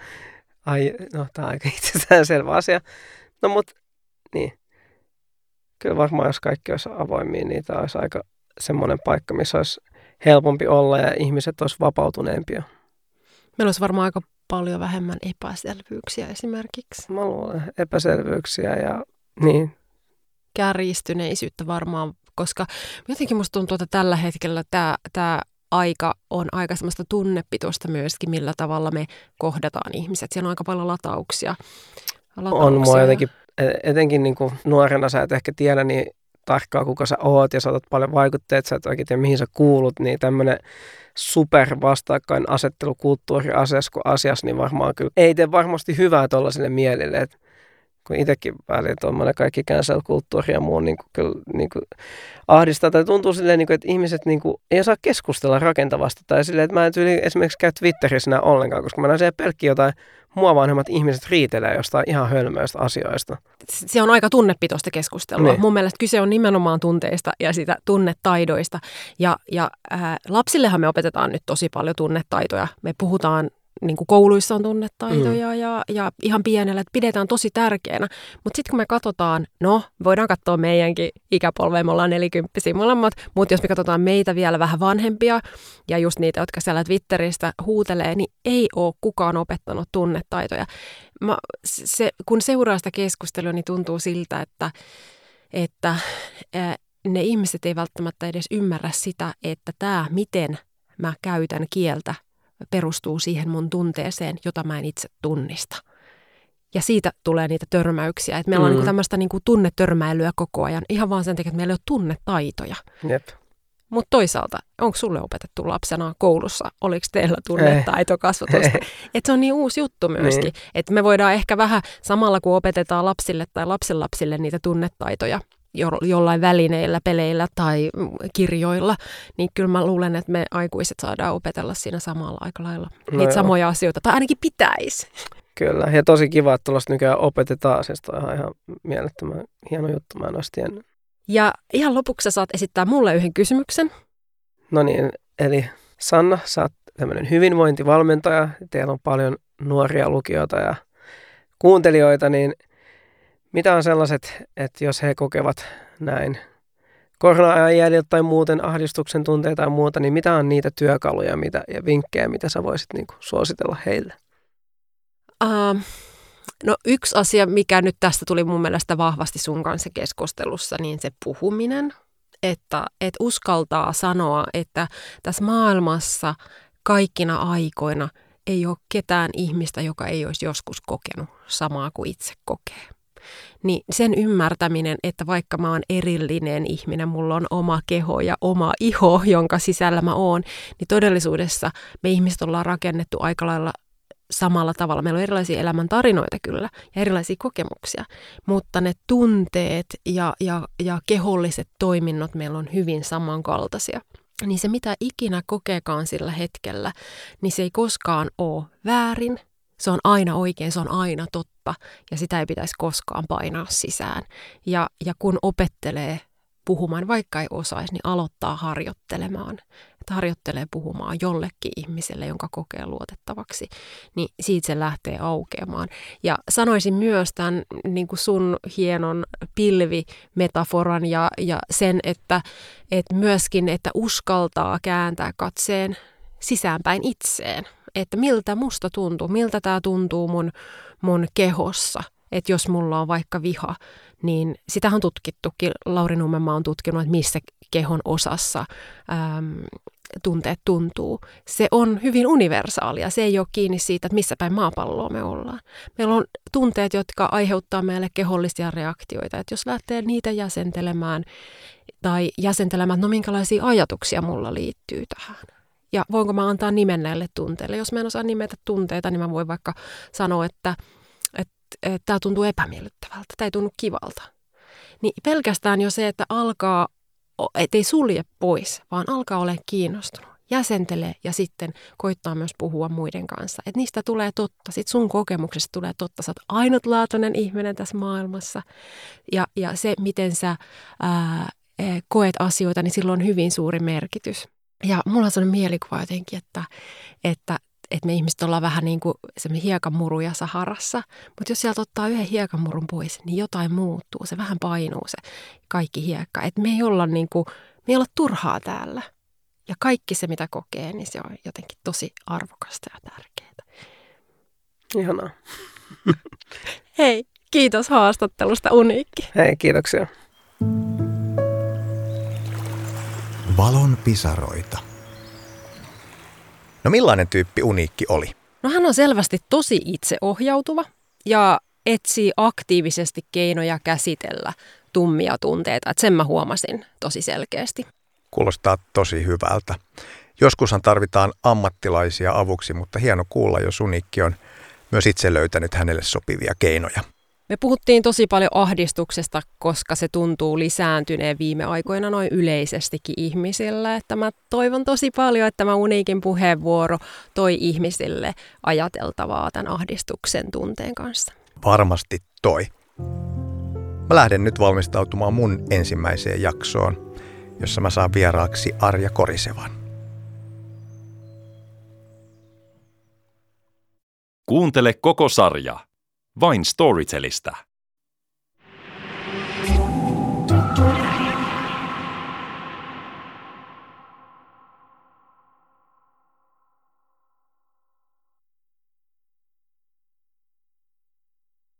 Ai, no tämä on aika itsestäänselvä asia. No mutta niin, kyllä varmaan jos kaikki olisi avoimia, niin tämä olisi aika semmoinen paikka, missä olisi helpompi olla ja ihmiset olisi vapautuneempia. Meillä olisi varmaan aika paljon vähemmän epäselvyyksiä esimerkiksi. Mä luulen epäselvyyksiä ja niin. Kärjistyneisyyttä varmaan, koska jotenkin musta tuntuu, että tällä hetkellä tämä, tämä aika on aika semmoista tunnepitoista myöskin, millä tavalla me kohdataan ihmiset. Siellä on aika paljon latauksia. latauksia. On mua jotenkin, etenkin niin kuin nuorena sä et ehkä tiedä niin tarkkaan, kuka sä oot ja saatat paljon vaikutteet, sä et oikein tiedä, mihin sä kuulut, niin tämmöinen super vastakkain asettelukulttuuri asiassa kuin asiassa, niin varmaan kyllä ei tee varmasti hyvää tuollaisille mielille, että kun itsekin välillä tuommoinen kaikki cancel-kulttuuri ja muu niin kuin, kyllä niin kuin ahdistaa. Tai tuntuu silleen, niin kuin, että ihmiset niin kuin, ei osaa keskustella rakentavasti. Tai silleen, että mä en tyyli esimerkiksi käy Twitterissä enää ollenkaan, koska mä näen siellä pelkkiä jotain mua vanhemmat ihmiset riitelee jostain ihan hölmöistä asioista. Se on aika tunnepitoista keskustelua. Niin. Mun mielestä kyse on nimenomaan tunteista ja sitä tunnetaidoista. Ja, ja ää, lapsillehan me opetetaan nyt tosi paljon tunnetaitoja. Me puhutaan niin kuin kouluissa on tunnetaitoja mm. ja, ja ihan pienellä, että pidetään tosi tärkeänä. Mutta sitten kun me katsotaan, no voidaan katsoa meidänkin ikäpolvea, me ollaan nelikymppisiä molemmat, mutta jos me katsotaan meitä vielä vähän vanhempia ja just niitä, jotka siellä Twitteristä huutelee, niin ei ole kukaan opettanut tunnetaitoja. Mä, se, kun seuraa sitä keskustelua, niin tuntuu siltä, että, että ne ihmiset ei välttämättä edes ymmärrä sitä, että tämä, miten mä käytän kieltä perustuu siihen mun tunteeseen, jota mä en itse tunnista. Ja siitä tulee niitä törmäyksiä. Että meillä mm. on niin tämmöistä niin tunnetörmäilyä koko ajan, ihan vaan sen takia, että meillä ei ole tunnetaitoja. Jep. Mutta toisaalta, onko sulle opetettu lapsena koulussa, oliko teillä tunnetaito kasvatusta? Että se on niin uusi juttu myöskin. Niin. Että me voidaan ehkä vähän samalla, kun opetetaan lapsille tai lapsenlapsille niitä tunnetaitoja, jo, jollain välineillä, peleillä tai kirjoilla, niin kyllä mä luulen, että me aikuiset saadaan opetella siinä samalla aika lailla no niitä joo. samoja asioita, tai ainakin pitäisi. Kyllä, ja tosi kiva, että tuollaista nykyään opetetaan, siis toi on ihan mielettömän hieno juttu, mä en olisi tiennyt. Ja ihan lopuksi saat esittää mulle yhden kysymyksen. No niin, eli Sanna, sä oot tämmöinen hyvinvointivalmentaja, teillä on paljon nuoria lukijoita ja kuuntelijoita, niin mitä on sellaiset, että jos he kokevat näin korona-ajan jäljiltä tai muuten ahdistuksen tunteita tai muuta, niin mitä on niitä työkaluja mitä, ja vinkkejä, mitä sä voisit niin kuin, suositella heille? Uh, no yksi asia, mikä nyt tästä tuli mun mielestä vahvasti sun kanssa keskustelussa, niin se puhuminen. Että, että uskaltaa sanoa, että tässä maailmassa kaikkina aikoina ei ole ketään ihmistä, joka ei olisi joskus kokenut samaa kuin itse kokee niin sen ymmärtäminen, että vaikka mä oon erillinen ihminen, mulla on oma keho ja oma iho, jonka sisällä mä oon, niin todellisuudessa me ihmiset ollaan rakennettu aika lailla samalla tavalla. Meillä on erilaisia elämän tarinoita kyllä ja erilaisia kokemuksia, mutta ne tunteet ja, ja, ja keholliset toiminnot meillä on hyvin samankaltaisia. Niin se, mitä ikinä kokeekaan sillä hetkellä, niin se ei koskaan ole väärin – se on aina oikein, se on aina totta ja sitä ei pitäisi koskaan painaa sisään. Ja, ja kun opettelee puhumaan, vaikka ei osaisi, niin aloittaa harjoittelemaan. Että harjoittelee puhumaan jollekin ihmiselle, jonka kokee luotettavaksi, niin siitä se lähtee aukeamaan. Ja sanoisin myös tämän niin kuin sun hienon pilvimetaforan ja, ja sen, että, että myöskin, että uskaltaa kääntää katseen sisäänpäin itseen että miltä musta tuntuu, miltä tämä tuntuu mun, mun kehossa. Että jos mulla on vaikka viha, niin sitä on tutkittukin. Lauri Nummenmaa on tutkinut, että missä kehon osassa äm, tunteet tuntuu. Se on hyvin universaalia. Se ei ole kiinni siitä, että missä päin maapalloa me ollaan. Meillä on tunteet, jotka aiheuttaa meille kehollisia reaktioita. Että jos lähtee niitä jäsentelemään tai jäsentelemään, että no minkälaisia ajatuksia mulla liittyy tähän ja voinko mä antaa nimen näille tunteille. Jos mä en osaa nimetä tunteita, niin mä voin vaikka sanoa, että, tämä tuntuu epämiellyttävältä, tämä ei tunnu kivalta. Niin pelkästään jo se, että alkaa, ettei sulje pois, vaan alkaa olla kiinnostunut jäsentelee ja sitten koittaa myös puhua muiden kanssa. Että niistä tulee totta, sitten sun kokemuksesta tulee totta. Sä oot ainutlaatuinen ihminen tässä maailmassa ja, ja se, miten sä ää, koet asioita, niin sillä on hyvin suuri merkitys. Ja mulla on sellainen mielikuva jotenkin, että, että, että me ihmiset ollaan vähän niin kuin hiekamuruja Saharassa. Mutta jos sieltä ottaa yhden hiekamurun pois, niin jotain muuttuu. Se vähän painuu se kaikki hiekka. Että me ei olla, niin kuin, me ei olla turhaa täällä. Ja kaikki se, mitä kokee, niin se on jotenkin tosi arvokasta ja tärkeää. Ihanaa. Hei, kiitos haastattelusta Uniikki. Hei, kiitoksia. Valon pisaroita. No millainen tyyppi Uniikki oli? No hän on selvästi tosi itseohjautuva ja etsii aktiivisesti keinoja käsitellä tummia tunteita. Että sen mä huomasin tosi selkeästi. Kuulostaa tosi hyvältä. Joskushan tarvitaan ammattilaisia avuksi, mutta hieno kuulla, jos Uniikki on myös itse löytänyt hänelle sopivia keinoja. Me puhuttiin tosi paljon ahdistuksesta, koska se tuntuu lisääntyneen viime aikoina noin yleisestikin ihmisille. Että mä toivon tosi paljon, että tämä uniikin puheenvuoro toi ihmisille ajateltavaa tämän ahdistuksen tunteen kanssa. Varmasti toi. Mä lähden nyt valmistautumaan mun ensimmäiseen jaksoon, jossa mä saan vieraaksi Arja Korisevan. Kuuntele koko sarja vain Storytelistä.